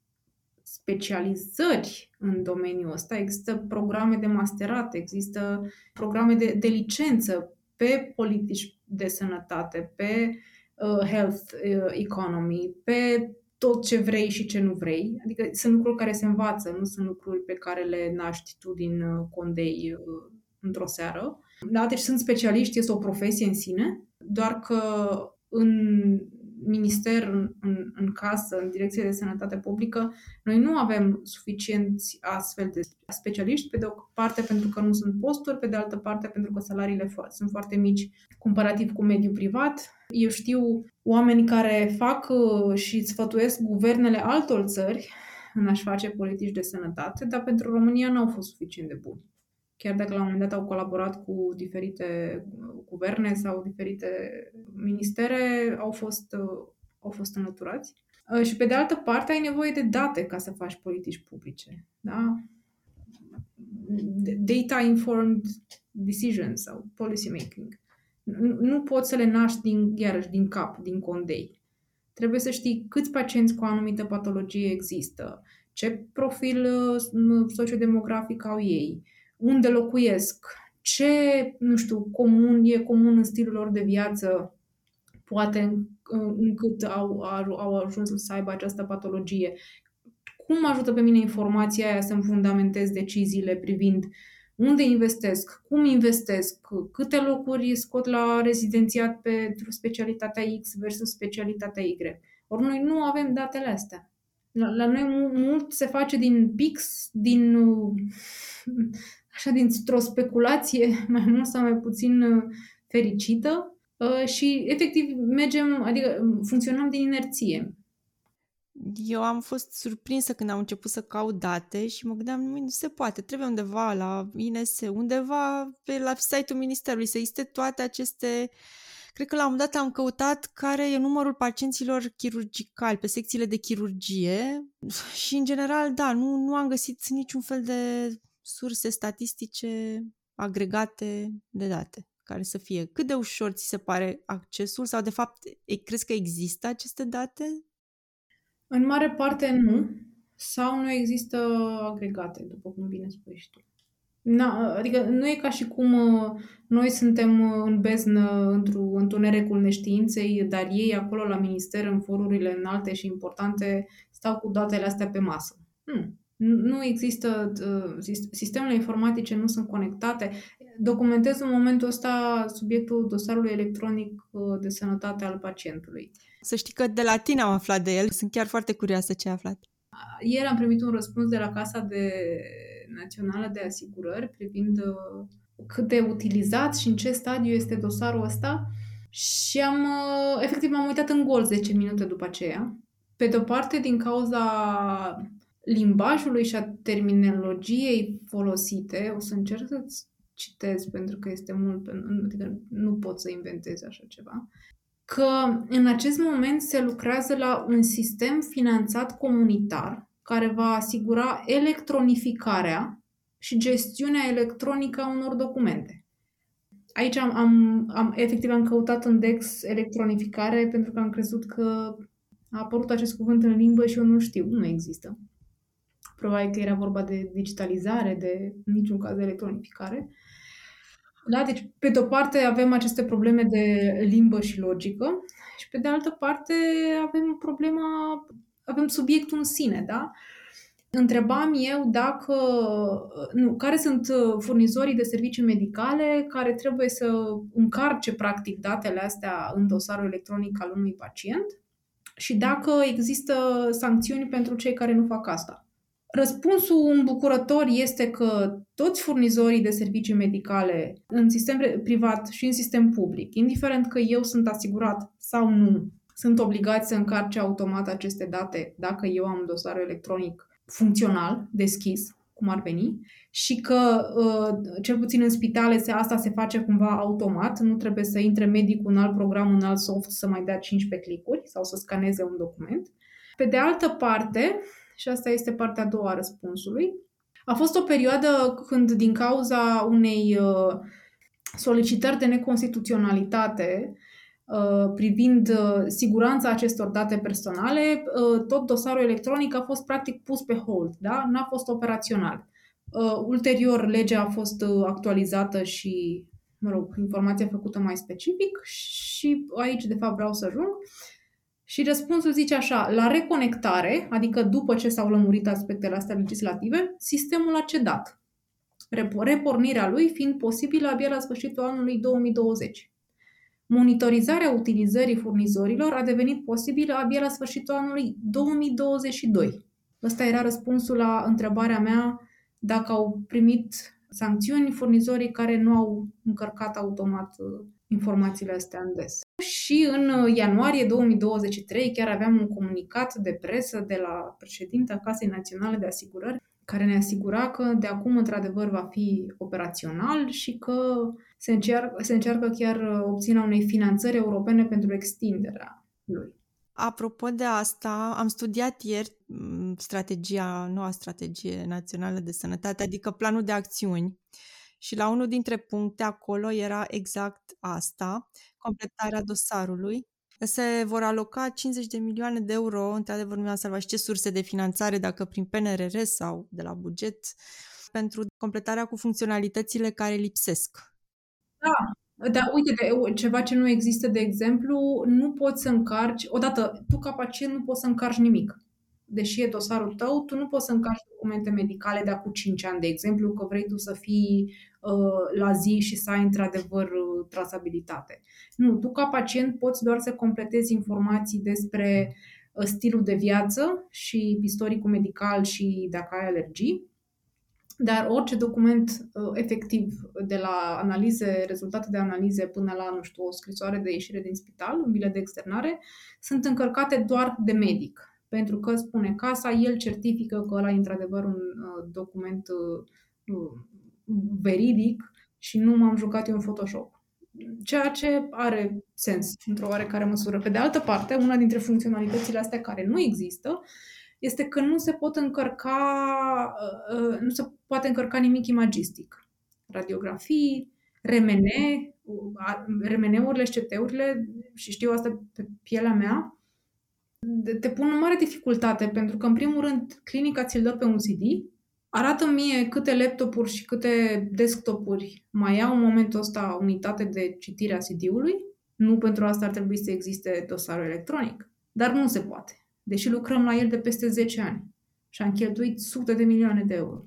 specializări în domeniul ăsta, există programe de masterat, există programe de, de licență pe politici de sănătate, pe uh, health uh, economy, pe tot ce vrei și ce nu vrei. Adică sunt lucruri care se învață, nu sunt lucruri pe care le naști tu din uh, condei uh, într-o seară. Da, deci sunt specialiști, este o profesie în sine doar că în minister, în, în, în casă, în direcție de sănătate publică, noi nu avem suficienți astfel de specialiști, pe de o parte pentru că nu sunt posturi, pe de altă parte pentru că salariile fo- sunt foarte mici comparativ cu mediul privat. Eu știu oameni care fac uh, și sfătuiesc guvernele altor țări în a-și face politici de sănătate, dar pentru România nu au fost suficient de buni chiar dacă la un moment dat au colaborat cu diferite guverne sau diferite ministere, au fost, au fost înlăturați. Uh, și pe de altă parte ai nevoie de date ca să faci politici publice. Da? Data-informed decisions sau policy making. Nu, nu poți să le naști din, iarăși, din cap, din condei. Trebuie să știi câți pacienți cu o anumită patologie există, ce profil uh, sociodemografic au ei, unde locuiesc, ce, nu știu, comun e comun în stilul lor de viață, poate încât au, au ajuns să aibă această patologie. Cum ajută pe mine informația aia să-mi fundamentez deciziile privind unde investesc, cum investesc, câte locuri scot la rezidențiat pentru specialitatea X versus specialitatea Y. Ori noi nu avem datele astea. La, la noi mult se face din pix, din așa dintr-o speculație mai mult sau mai puțin uh, fericită uh, și efectiv mergem, adică um, funcționăm din inerție. Eu am fost surprinsă când am început să caut date și mă gândeam, nu se poate, trebuie undeva la INS, undeva pe la site-ul Ministerului să existe toate aceste Cred că la un dat am căutat care e numărul pacienților chirurgicali pe secțiile de chirurgie și, în general, da, nu, nu am găsit niciun fel de surse statistice agregate de date care să fie. Cât de ușor ți se pare accesul sau de fapt crezi că există aceste date? În mare parte nu sau nu există agregate, după cum bine spui și tu. Na, adică nu e ca și cum uh, noi suntem uh, în beznă într-un întunericul neștiinței, dar ei acolo la minister, în forurile înalte și importante, stau cu datele astea pe masă. Nu nu există, uh, sistemele informatice nu sunt conectate. Documentez în momentul ăsta subiectul dosarului electronic uh, de sănătate al pacientului. Să știi că de la tine am aflat de el, sunt chiar foarte curioasă ce ai aflat. Ieri am primit un răspuns de la Casa de Națională de Asigurări privind uh, cât de utilizat și în ce stadiu este dosarul ăsta și am, uh, efectiv, m-am uitat în gol 10 minute după aceea. Pe de-o parte, din cauza limbajului și a terminologiei folosite, o să încerc să citez pentru că este mult, adică nu pot să inventez așa ceva, că în acest moment se lucrează la un sistem finanțat comunitar care va asigura electronificarea și gestiunea electronică a unor documente. Aici am, am, am efectiv am căutat în Dex electronificare pentru că am crezut că a apărut acest cuvânt în limbă și eu nu știu, nu există. Probabil că era vorba de digitalizare, de niciun caz de electronificare. Da, deci pe de o parte avem aceste probleme de limbă și logică și pe de altă parte avem problema, avem subiectul în sine, da? Întrebam eu dacă, nu, care sunt furnizorii de servicii medicale care trebuie să încarce practic datele astea în dosarul electronic al unui pacient și dacă există sancțiuni pentru cei care nu fac asta. Răspunsul îmbucurător este că toți furnizorii de servicii medicale în sistem privat și în sistem public, indiferent că eu sunt asigurat sau nu, sunt obligați să încarce automat aceste date dacă eu am dosarul electronic funcțional, deschis, cum ar veni, și că, uh, cel puțin în spitale, asta se face cumva automat, nu trebuie să intre medicul în alt program, în alt soft, să mai dea 15 clicuri sau să scaneze un document. Pe de altă parte, și asta este partea a doua a răspunsului. A fost o perioadă când, din cauza unei uh, solicitări de neconstituționalitate uh, privind uh, siguranța acestor date personale, tot dosarul electronic a fost practic pus pe hold, da? n-a fost operațional. Ulterior, legea a fost actualizată și, mă rog, informația făcută mai specific și aici, de fapt, vreau să ajung. Și răspunsul zice așa, la reconectare, adică după ce s-au lămurit aspectele astea legislative, sistemul a cedat. Repornirea lui fiind posibilă abia la sfârșitul anului 2020. Monitorizarea utilizării furnizorilor a devenit posibilă abia la sfârșitul anului 2022. Ăsta era răspunsul la întrebarea mea dacă au primit sancțiuni furnizorii care nu au încărcat automat uh, informațiile astea în des. Și în uh, ianuarie 2023 chiar aveam un comunicat de presă de la președinta Casei Naționale de Asigurări care ne asigura că de acum într-adevăr va fi operațional și că se încearcă, se încearcă chiar uh, obținerea unei finanțări europene pentru extinderea lui. Apropo de asta, am studiat ieri mm, strategia, noua strategie națională de sănătate, adică planul de acțiuni. Și la unul dintre puncte acolo era exact asta, completarea dosarului. Se vor aloca 50 de milioane de euro, într-adevăr nu mi-am salvat și ce surse de finanțare, dacă prin PNRR sau de la buget, pentru completarea cu funcționalitățile care lipsesc. Da, da, uite, de, ceva ce nu există, de exemplu, nu poți să încarci, odată, tu ca pacient nu poți să încarci nimic. Deși e dosarul tău, tu nu poți să încarci documente medicale de acum 5 ani, de exemplu, că vrei tu să fii uh, la zi și să ai într-adevăr uh, trasabilitate. Nu, tu ca pacient poți doar să completezi informații despre uh, stilul de viață și istoricul medical și dacă ai alergii, dar orice document uh, efectiv de la analize, rezultate de analize până la, nu știu, o scrisoare de ieșire din spital, un bilet de externare, sunt încărcate doar de medic. Pentru că spune casa, el certifică că ăla e într-adevăr un uh, document uh, uh veridic și nu m-am jucat eu în Photoshop. Ceea ce are sens într-o oarecare măsură. Pe de altă parte, una dintre funcționalitățile astea care nu există este că nu se pot încărca, uh, uh, nu se poate încărca nimic imagistic. Radiografii, RMN, RMN-urile, SCT-urile, și știu asta pe pielea mea, te pun în mare dificultate, pentru că, în primul rând, clinica ți-l dă pe un CD, arată mie câte laptopuri și câte desktopuri mai au în momentul ăsta unitate de citire a CD-ului. Nu pentru asta ar trebui să existe dosarul electronic, dar nu se poate deși lucrăm la el de peste 10 ani și am cheltuit sute de milioane de euro.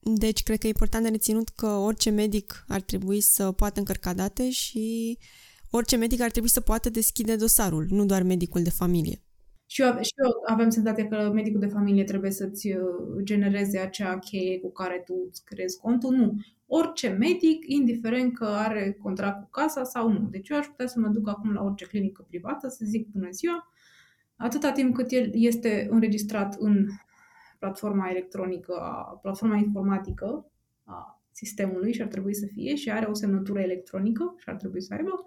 Deci, cred că e important de reținut că orice medic ar trebui să poată încărca date și orice medic ar trebui să poată deschide dosarul, nu doar medicul de familie. Și eu, și eu avem senzația că medicul de familie trebuie să-ți uh, genereze acea cheie cu care tu îți creezi contul. Nu. orice medic, indiferent că are contract cu casa sau nu. Deci eu aș putea să mă duc acum la orice clinică privată, să zic bună ziua, atâta timp cât el este înregistrat în platforma electronică, platforma informatică a sistemului și ar trebui să fie și are o semnătură electronică și ar trebui să aibă,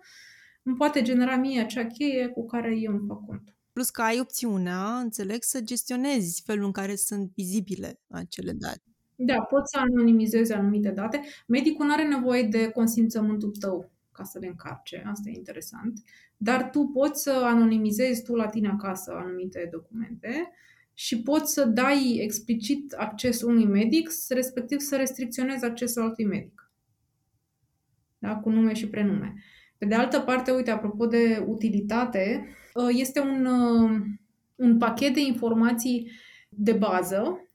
îmi poate genera mie acea cheie cu care eu îmi fac cont. Plus că ai opțiunea, înțeleg, să gestionezi felul în care sunt vizibile acele date. Da, poți să anonimizezi anumite date. Medicul nu are nevoie de consimțământul tău ca să le încarce, asta e interesant, dar tu poți să anonimizezi tu la tine acasă anumite documente și poți să dai explicit acces unui medic, respectiv să restricționezi accesul altui medic. Da? Cu nume și prenume. Pe de altă parte, uite, apropo de utilitate, ă, este un, ă, un pachet de informații de bază ă,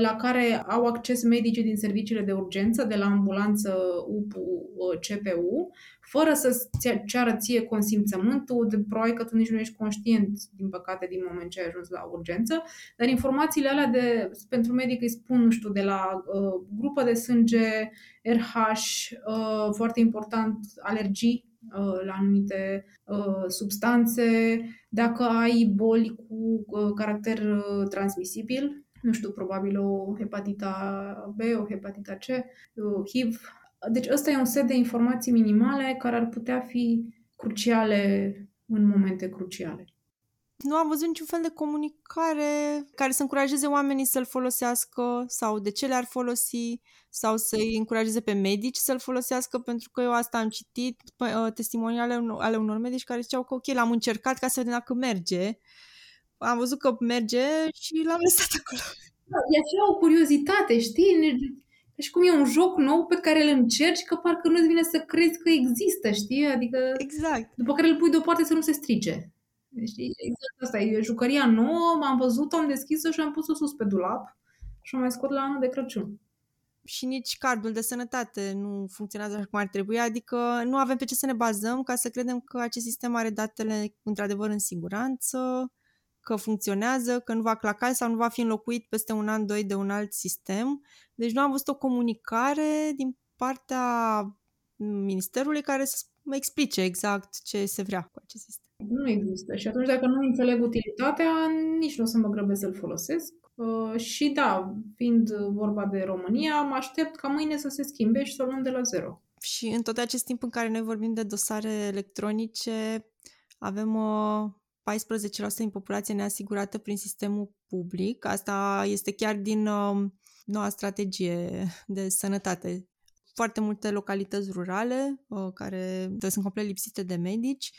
la care au acces medicii din serviciile de urgență, de la ambulanță UPU, CPU, fără să ceară ție consimțământul, de probabil că tu nici nu ești conștient, din păcate, din moment ce ai ajuns la urgență, dar informațiile alea de, pentru medic îi spun, nu știu, de la uh, grupă de sânge, RH, uh, foarte important, alergii, uh, la anumite uh, substanțe, dacă ai boli cu uh, caracter uh, transmisibil, nu știu, probabil o hepatita B, o hepatita C, uh, HIV, deci ăsta e un set de informații minimale care ar putea fi cruciale în momente cruciale. Nu am văzut niciun fel de comunicare care să încurajeze oamenii să-l folosească sau de ce le-ar folosi sau să-i încurajeze pe medici să-l folosească, pentru că eu asta am citit, uh, testimoniale ale unor medici care ziceau că ok, l-am încercat ca să vedem dacă merge. Am văzut că merge și l-am lăsat acolo. Da, e așa o curiozitate, știi? și cum e un joc nou pe care îl încerci, că parcă nu-ți vine să crezi că există, știi? Adică, exact. după care îl pui deoparte să nu se strice. Știi? Exact asta e jucăria nouă, am văzut-o, am deschis-o și am pus-o sus pe dulap și o mai scot la anul de Crăciun. Și nici cardul de sănătate nu funcționează așa cum ar trebui, adică nu avem pe ce să ne bazăm ca să credem că acest sistem are datele într-adevăr în siguranță, că funcționează, că nu va claca sau nu va fi înlocuit peste un an, doi de un alt sistem. Deci nu am văzut o comunicare din partea ministerului care să mă explice exact ce se vrea cu acest sistem. Nu există și atunci dacă nu înțeleg utilitatea, nici nu o să mă grăbesc să-l folosesc. Uh, și da, fiind vorba de România, mă aștept ca mâine să se schimbe și să o luăm de la zero. Și în tot acest timp în care noi vorbim de dosare electronice, avem o 14% din populație neasigurată prin sistemul public. Asta este chiar din uh, noua strategie de sănătate. Foarte multe localități rurale uh, care sunt complet lipsite de medici.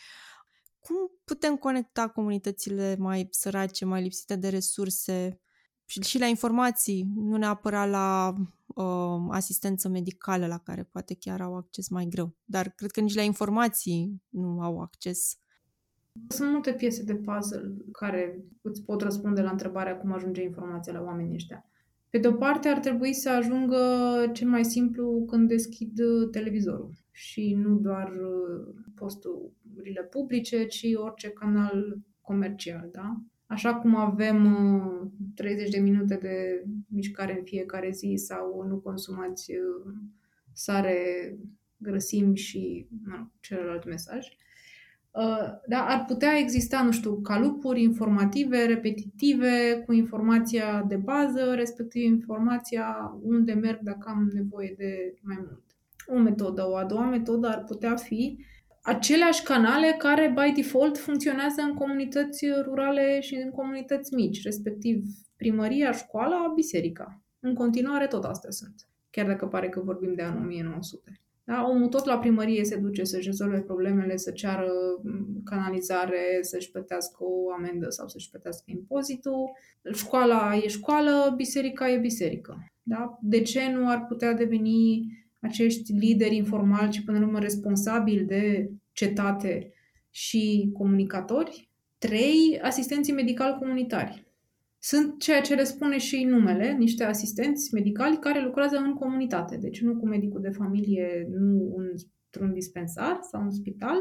Cum putem conecta comunitățile mai sărace, mai lipsite de resurse și, și la informații, nu neapărat la uh, asistență medicală la care poate chiar au acces mai greu, dar cred că nici la informații nu au acces sunt multe piese de puzzle care îți pot răspunde la întrebarea cum ajunge informația la oamenii ăștia. Pe de o parte, ar trebui să ajungă cel mai simplu când deschid televizorul și nu doar uh, posturile publice, ci orice canal comercial, da? Așa cum avem 30 uh, de minute de mișcare în fiecare zi sau nu consumați uh, sare, grăsimi și nu, celălalt mesaj, Uh, da, ar putea exista, nu știu, calupuri informative, repetitive, cu informația de bază, respectiv informația unde merg dacă am nevoie de mai mult. O metodă. O a doua metodă ar putea fi aceleași canale care, by default, funcționează în comunități rurale și în comunități mici, respectiv primăria, școala, biserica. În continuare, tot astea sunt, chiar dacă pare că vorbim de anul 1900. Da? Omul tot la primărie se duce să-și rezolve problemele, să ceară canalizare, să-și plătească o amendă sau să-și plătească impozitul. Școala e școală, biserica e biserică. Da? De ce nu ar putea deveni acești lideri informali și până la urmă responsabili de cetate și comunicatori? Trei, asistenții medical comunitari. Sunt ceea ce le spune și numele, niște asistenți medicali care lucrează în comunitate, deci nu cu medicul de familie, nu într-un dispensar sau un spital,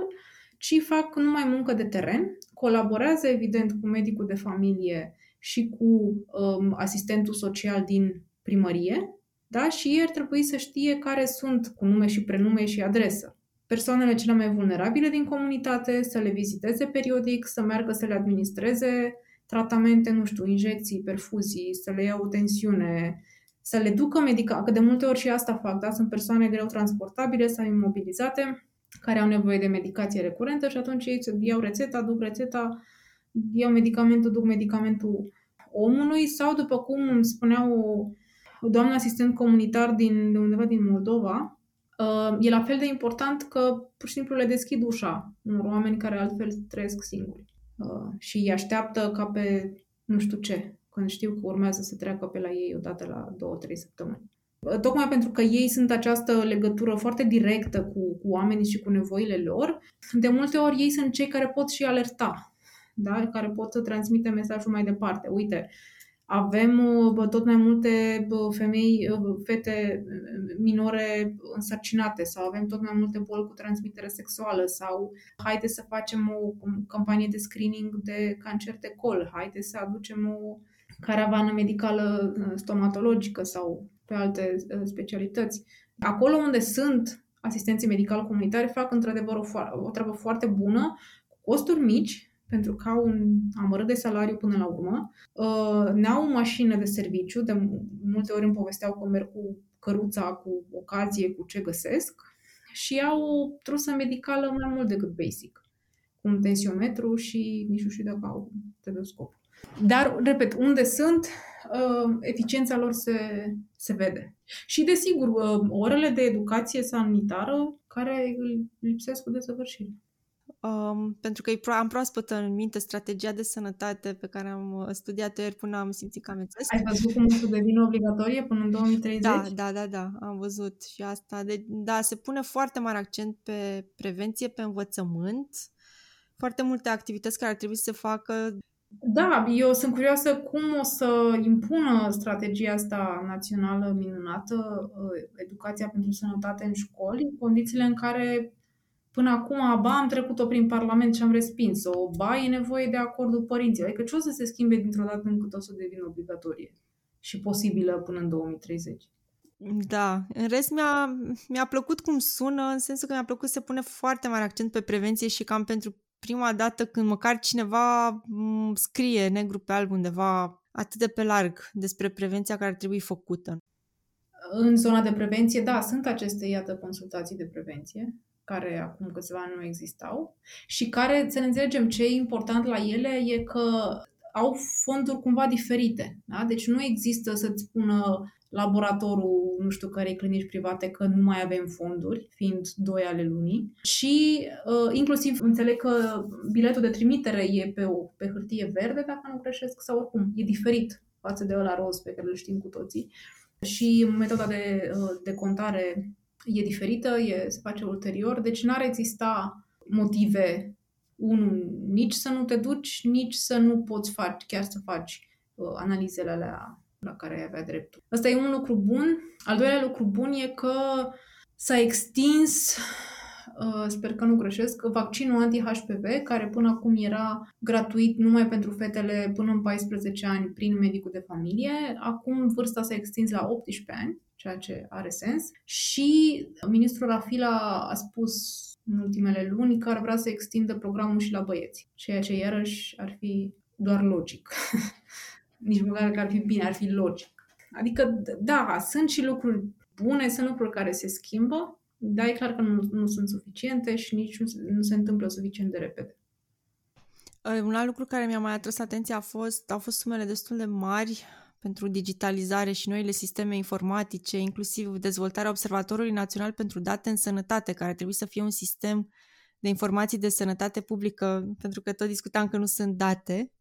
ci fac numai muncă de teren, colaborează evident cu medicul de familie și cu um, asistentul social din primărie, Da? Și ei ar trebui să știe care sunt cu nume și prenume și adresă persoanele cele mai vulnerabile din comunitate, să le viziteze periodic, să meargă să le administreze tratamente, nu știu, injecții, perfuzii, să le iau o tensiune, să le ducă medica, că de multe ori și asta fac, da? Sunt persoane greu transportabile sau imobilizate, care au nevoie de medicație recurentă și atunci ei iau rețeta, duc rețeta, iau medicamentul, duc medicamentul omului sau, după cum îmi spunea o, o doamnă asistent comunitar din, de undeva din Moldova, uh, e la fel de important că pur și simplu le deschid ușa unor oameni care altfel trăiesc singuri uh, și îi așteaptă ca pe nu știu ce, când știu că urmează să treacă pe la ei odată la două, trei săptămâni. Uh, tocmai pentru că ei sunt această legătură foarte directă cu, cu oamenii și cu nevoile lor, de multe ori ei sunt cei care pot și alerta, da? care pot să transmite mesajul mai departe. Uite, avem tot mai multe femei, fete minore însărcinate sau avem tot mai multe boli cu transmitere sexuală sau haide să facem o campanie de screening de cancer de col, haide să aducem o caravană medicală uh, stomatologică sau pe alte uh, specialități. Acolo unde sunt asistenții medical comunitari fac într-adevăr o, o treabă foarte bună, cu costuri mici, pentru că au un amărât de salariu până la urmă, uh, n-au mașină de serviciu, de multe ori îmi povesteau că merg cu căruța, cu ocazie, cu ce găsesc, și au o trusă medicală mai mult decât basic, cu un tensiometru și nici nu știu dacă au stethoscop. Dar, repet, unde sunt, uh, eficiența lor se, se vede. Și, desigur, uh, orele de educație sanitară care lipsesc cu desăvârșire. Um, pentru că am proaspăt în minte strategia de sănătate pe care am uh, studiat-o ieri până am simțit că am înțeles. Ai văzut cum să devină obligatorie până în 2030? Da, da, da, da, am văzut și asta. De, da, se pune foarte mare accent pe prevenție, pe învățământ, foarte multe activități care ar trebui să se facă da, eu sunt curioasă cum o să impună strategia asta națională minunată, uh, educația pentru sănătate în școli, în condițiile în care Până acum, ba am trecut-o prin Parlament și am respins-o, ba e nevoie de acordul părinților. Adică ce o să se schimbe dintr-o dată încât o să devină obligatorie și posibilă până în 2030? Da, în rest mi-a, mi-a plăcut cum sună, în sensul că mi-a plăcut să pune foarte mare accent pe prevenție și cam pentru prima dată când măcar cineva scrie negru pe alb undeva atât de pe larg despre prevenția care ar trebui făcută. În zona de prevenție, da, sunt aceste, iată, consultații de prevenție care acum câțiva ani nu existau și care, să ne înțelegem, ce e important la ele e că au fonduri cumva diferite. Da? Deci nu există să-ți spună laboratorul, nu știu care clinici private, că nu mai avem fonduri, fiind doi ale lunii. Și uh, inclusiv înțeleg că biletul de trimitere e pe, o, pe hârtie verde, dacă nu greșesc, sau oricum, e diferit față de ăla roz pe care îl știm cu toții. Și metoda de, uh, de contare e diferită, e, se face ulterior, deci n-ar exista motive, unul, nici să nu te duci, nici să nu poți face, chiar să faci uh, analizele alea la care ai avea dreptul. Asta e un lucru bun. Al doilea lucru bun e că s-a extins Uh, sper că nu greșesc, vaccinul anti-HPV, care până acum era gratuit numai pentru fetele până în 14 ani prin medicul de familie. Acum vârsta s-a extins la 18 ani, ceea ce are sens. Și ministrul Rafila a spus în ultimele luni că ar vrea să extindă programul și la băieți, ceea ce iarăși ar fi doar logic. Nici măcar că ar fi bine, ar fi logic. Adică, da, sunt și lucruri bune, sunt lucruri care se schimbă, dar e clar că nu, nu sunt suficiente și nici nu, nu se întâmplă suficient de repede. Un alt lucru care mi-a mai atras atenția a fost, au fost sumele destul de mari pentru digitalizare și noile sisteme informatice, inclusiv dezvoltarea Observatorului Național pentru Date în Sănătate, care trebuie să fie un sistem de informații de sănătate publică, pentru că tot discutam că nu sunt date.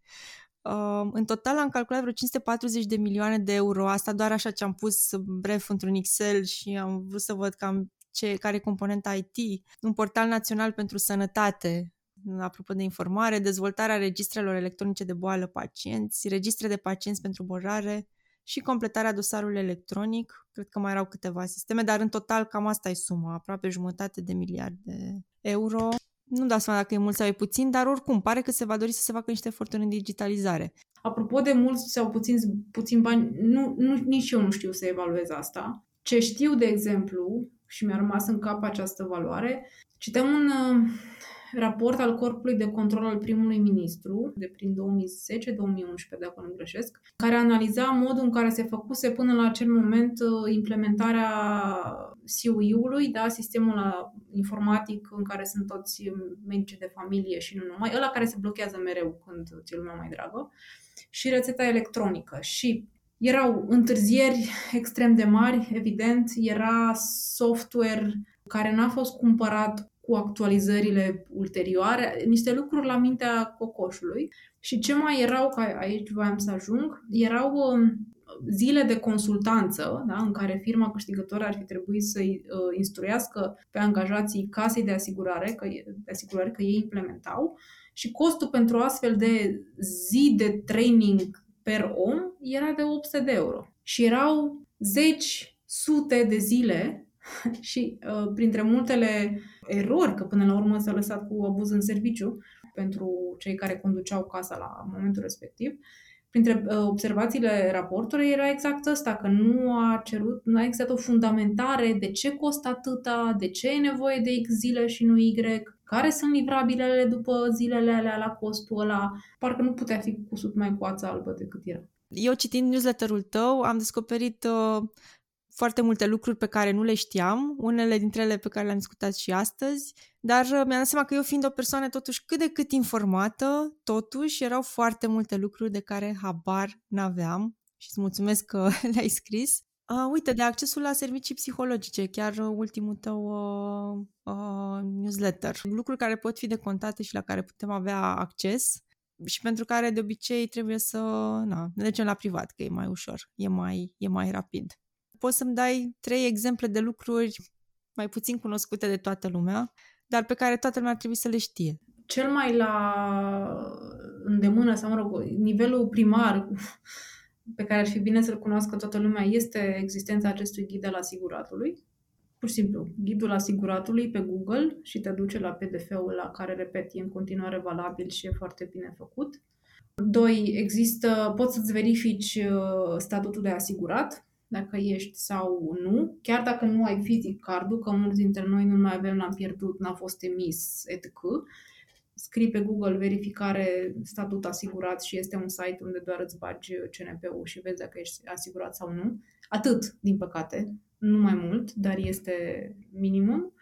Uh, în total am calculat vreo 540 de milioane de euro, asta doar așa ce am pus bref într-un Excel și am vrut să văd cam ce, care e componenta IT, un portal național pentru sănătate, apropo de informare, dezvoltarea registrelor electronice de boală pacienți, registre de pacienți pentru bojare și completarea dosarului electronic. Cred că mai erau câteva sisteme, dar în total cam asta e suma, aproape jumătate de miliarde de euro. nu dau seama dacă e mult sau e puțin, dar oricum pare că se va dori să se facă niște eforturi în digitalizare. Apropo de mulți sau puțin, puțin bani, nu, nu, nici eu nu știu să evaluez asta. Ce știu, de exemplu, și mi-a rămas în cap această valoare, citeam un, uh, raport al Corpului de Control al primului ministru, de prin 2010-2011, dacă nu greșesc, care analiza modul în care se făcuse până la acel moment uh, implementarea CUI-ului, da, sistemul informatic în care sunt toți medici de familie și nu numai, ăla care se blochează mereu când ți lumea mai dragă, și rețeta electronică. Și erau întârzieri extrem de mari, evident, era software care n-a fost cumpărat cu actualizările ulterioare, niște lucruri la mintea cocoșului. Și ce mai erau, ca aici voiam să ajung, erau um, zile de consultanță, da, în care firma câștigătoare ar fi trebuit să-i uh, instruiască pe angajații casei de asigurare, că, de asigurare că ei implementau, și costul pentru astfel de zi de training per om era de 800 de euro. Și erau zeci, sute de zile și uh, printre multele erori, că până la urmă s-a lăsat cu abuz în serviciu pentru cei care conduceau casa la momentul respectiv, printre uh, observațiile raportului era exact asta, că nu a cerut, nu a existat o fundamentare de ce costă atâta, de ce e nevoie de X zile și nu Y, care sunt livrabilele după zilele alea la costul ăla. Parcă nu putea fi cusut mai cu ața albă decât era. Eu citind newsletterul tău am descoperit uh, foarte multe lucruri pe care nu le știam, unele dintre ele pe care le-am discutat și astăzi, dar uh, mi-am dat seama că eu fiind o persoană totuși cât de cât informată, totuși erau foarte multe lucruri de care habar n-aveam și îți mulțumesc că le-ai scris. Uh, uite, de accesul la servicii psihologice, chiar uh, ultimul tău uh, uh, newsletter. Lucruri care pot fi decontate și la care putem avea acces și pentru care de obicei trebuie să na, ne ducem la privat, că e mai ușor, e mai, e mai rapid poți să-mi dai trei exemple de lucruri mai puțin cunoscute de toată lumea, dar pe care toată lumea ar trebui să le știe. Cel mai la îndemână, sau mă rog, nivelul primar pe care ar fi bine să-l cunoască toată lumea este existența acestui ghid al asiguratului. Pur și simplu, ghidul asiguratului pe Google și te duce la PDF-ul la care, repet, e în continuare valabil și e foarte bine făcut. Doi, există, poți să-ți verifici uh, statutul de asigurat, dacă ești sau nu, chiar dacă nu ai fizic cardul, că mulți dintre noi nu mai avem, l-am pierdut, n-a fost emis, etc. Scrii pe Google verificare statut asigurat și este un site unde doar îți bagi CNP-ul și vezi dacă ești asigurat sau nu. Atât, din păcate, nu mai mult, dar este minimum.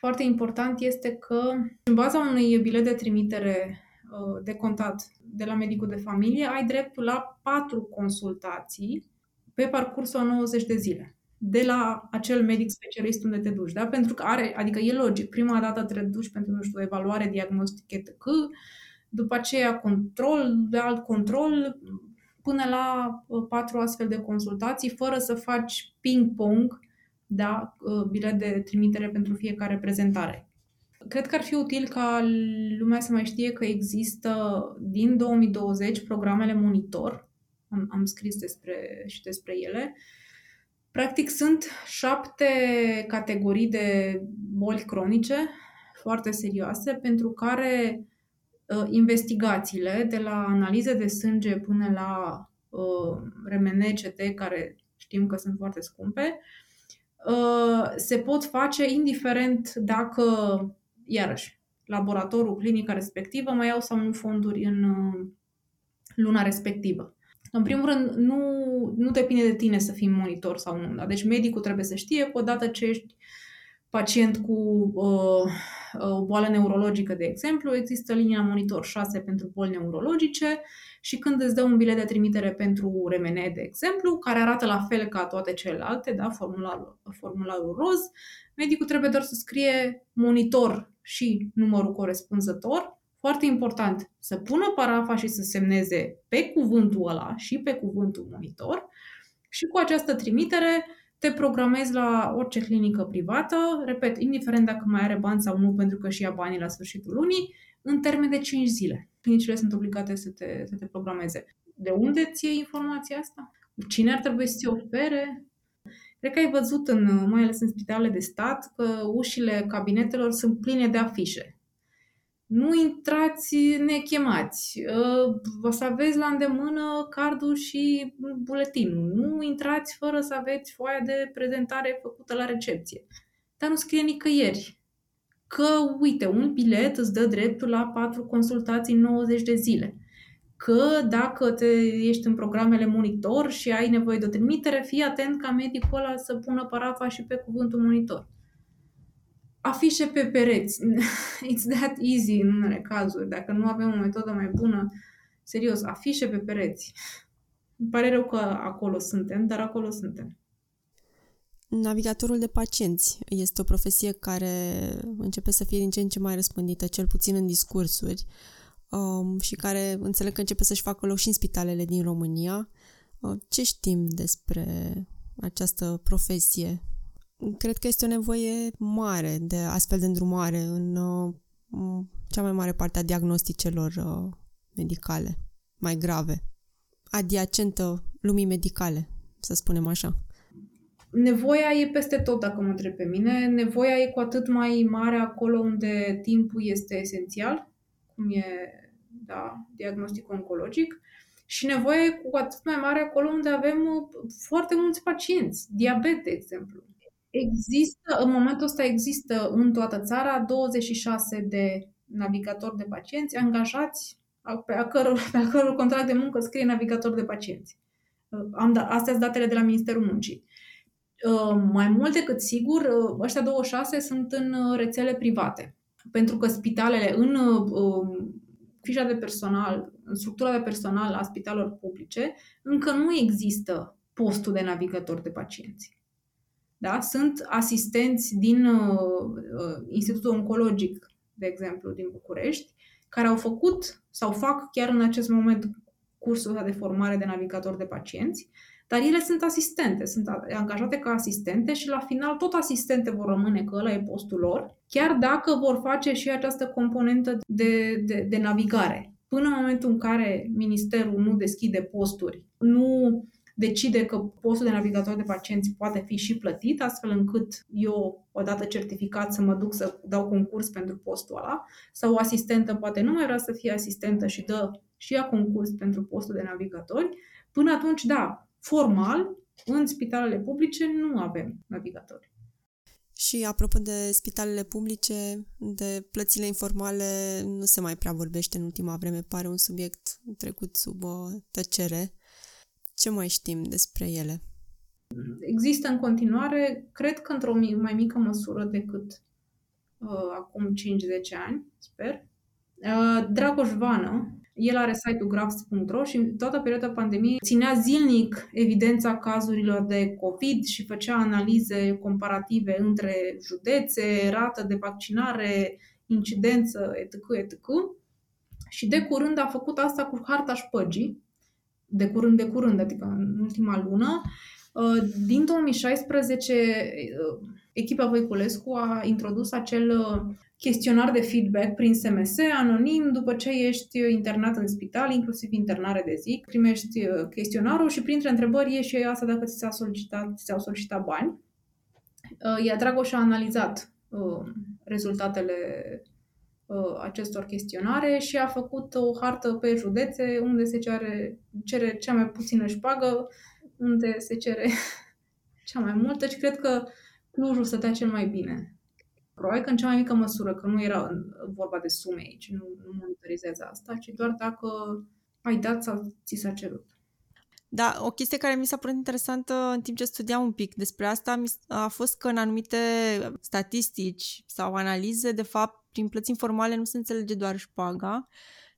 Foarte important este că, în baza unui bilet de trimitere uh, de contat de la medicul de familie, ai dreptul la patru consultații pe parcursul a 90 de zile de la acel medic specialist unde te duci, da? Pentru că are, adică e logic, prima dată te duci pentru, nu știu, evaluare diagnostică, etc., după aceea control, de alt control, până la uh, patru astfel de consultații, fără să faci ping-pong, da, uh, bilet de trimitere pentru fiecare prezentare. Cred că ar fi util ca lumea să mai știe că există din 2020 programele Monitor, am, am scris despre, și despre ele. Practic sunt șapte categorii de boli cronice foarte serioase pentru care uh, investigațiile, de la analize de sânge până la uh, RMN-CT, care știm că sunt foarte scumpe, uh, se pot face indiferent dacă, iarăși, laboratorul, clinica respectivă mai au sau nu fonduri în uh, luna respectivă. În primul rând, nu, nu depinde de tine să fii monitor sau nu. Da? Deci medicul trebuie să știe că odată ce ești pacient cu uh, o boală neurologică, de exemplu, există linia monitor 6 pentru boli neurologice și când îți dă un bilet de trimitere pentru RMN, de exemplu, care arată la fel ca toate celelalte, da, formularul, formularul roz, medicul trebuie doar să scrie monitor și numărul corespunzător foarte important, să pună parafa și să semneze pe cuvântul ăla și pe cuvântul monitor și cu această trimitere te programezi la orice clinică privată, repet, indiferent dacă mai are bani sau nu, pentru că și ia banii la sfârșitul lunii, în termen de 5 zile. Clinicile sunt obligate să te, să te programeze. De unde ți iei informația asta? Cine ar trebui să ți ofere? Cred că ai văzut, în, mai ales în spitalele de stat, că ușile cabinetelor sunt pline de afișe Nu intrați nechemați. O să aveți la îndemână cardul și buletinul. Nu intrați fără să aveți foaia de prezentare făcută la recepție. Dar nu scrie nicăieri că, uite, un bilet îți dă dreptul la patru consultații în 90 de zile. Că dacă te, ești în programele monitor și ai nevoie de o trimitere, fii atent ca medicul ăla să pună parafa și pe cuvântul monitor. Afișe pe pereți. It's that easy în unele cazuri. Dacă nu avem o metodă mai bună, serios, afișe pe pereți. Îmi pare rău că acolo suntem, dar acolo suntem. Navigatorul de pacienți este o profesie care începe să fie din ce în ce mai răspândită, cel puțin în discursuri, um, și care înțeleg că începe să-și facă loc și în spitalele din România. Uh, ce știm despre această profesie? Cred că este o nevoie mare de astfel de îndrumare în uh, cea mai mare parte a diagnosticelor uh, medicale, mai grave, adiacentă lumii medicale, să spunem așa nevoia e peste tot, dacă mă întreb pe mine. Nevoia e cu atât mai mare acolo unde timpul este esențial, cum e da, diagnostic oncologic, și nevoia e cu atât mai mare acolo unde avem uh, foarte mulți pacienți, diabet, de exemplu. Există, în momentul ăsta există în toată țara 26 de navigatori de pacienți angajați pe a căror, pe a căror contract de muncă scrie navigator de pacienți. Uh, am da, astea sunt datele de la Ministerul Muncii. Uh, mai mult decât sigur, uh, ăștia 26 sunt în uh, rețele private. Pentru că spitalele, în um, fișa de personal, în structura de personal a spitalelor publice, încă nu există postul de navigator de pacienți. Da? Sunt asistenți din Institutul Oncologic, de exemplu, din București, care au făcut sau fac chiar în acest moment cursul de formare de navigator de pacienți, dar ele sunt asistente, sunt angajate ca asistente și la final tot asistente vor rămâne, că ăla e postul lor, chiar dacă vor face și această componentă de, de, de navigare. Până în momentul în care ministerul nu deschide posturi, nu decide că postul de navigator de pacienți poate fi și plătit, astfel încât eu, odată certificat, să mă duc să dau concurs pentru postul ăla, sau o asistentă poate nu mai vrea să fie asistentă și dă și ea concurs pentru postul de navigatori, până atunci, da, formal, în spitalele publice nu avem navigatori. Și apropo de spitalele publice, de plățile informale nu se mai prea vorbește în ultima vreme, pare un subiect trecut sub o tăcere. Ce mai știm despre ele? Există în continuare, cred că într-o mai mică măsură decât uh, acum 5-10 ani, sper. Uh, Dragoș Vană, el are site-ul graphs.ro și în toată perioada pandemiei ținea zilnic evidența cazurilor de COVID și făcea analize comparative între județe, rată de vaccinare, incidență, etc., etc. Și de curând a făcut asta cu harta șpăgii, de curând, de curând, adică în ultima lună. Uh, din 2016, uh, echipa Voiculescu a introdus acel uh, chestionar de feedback prin SMS, anonim, după ce ești internat în spital, inclusiv internare de zi, primești uh, chestionarul și printre întrebări e și asta dacă ți, s-a solicitat, ți s-au solicitat bani. Uh, Iar Dragoș a analizat uh, rezultatele acestor chestionare și a făcut o hartă pe județe unde se cere, cere cea mai puțină șpagă, unde se cere cea mai multă și cred că Clujul stătea cel mai bine Probabil că în cea mai mică măsură, că nu era vorba de sume aici, nu, nu monitorizează asta, ci doar dacă ai dat sau ți s-a cerut. Da, o chestie care mi s-a părut interesantă în timp ce studiam un pic despre asta a fost că în anumite statistici sau analize, de fapt, prin plăți informale nu se înțelege doar șpaga,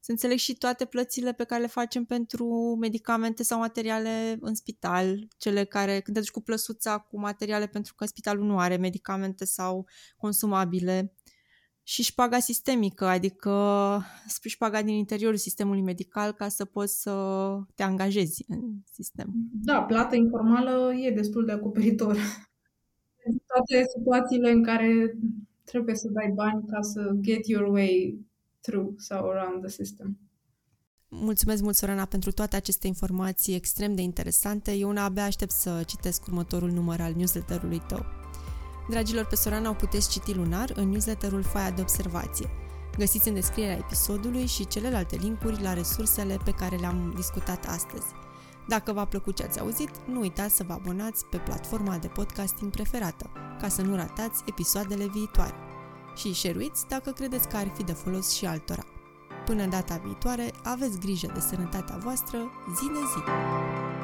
să înțeleg și toate plățile pe care le facem pentru medicamente sau materiale în spital, cele care, când te duci cu plăsuța cu materiale pentru că spitalul nu are medicamente sau consumabile, și șpaga sistemică, adică șpaga din interiorul sistemului medical ca să poți să te angajezi în sistem. Da, plata informală e destul de acoperitor. Toate situațiile în care trebuie să dai bani ca să get your way through sau around the system. Mulțumesc mult, Sorana, pentru toate aceste informații extrem de interesante. Eu una abia aștept să citesc următorul număr al newsletterului tău. Dragilor, pe Sorana o puteți citi lunar în newsletterul Foaia de Observație. Găsiți în descrierea episodului și celelalte linkuri la resursele pe care le-am discutat astăzi. Dacă v-a plăcut ce ați auzit, nu uitați să vă abonați pe platforma de podcasting preferată, ca să nu ratați episoadele viitoare. Și share dacă credeți că ar fi de folos și altora. Până data viitoare, aveți grijă de sănătatea voastră zi de zi!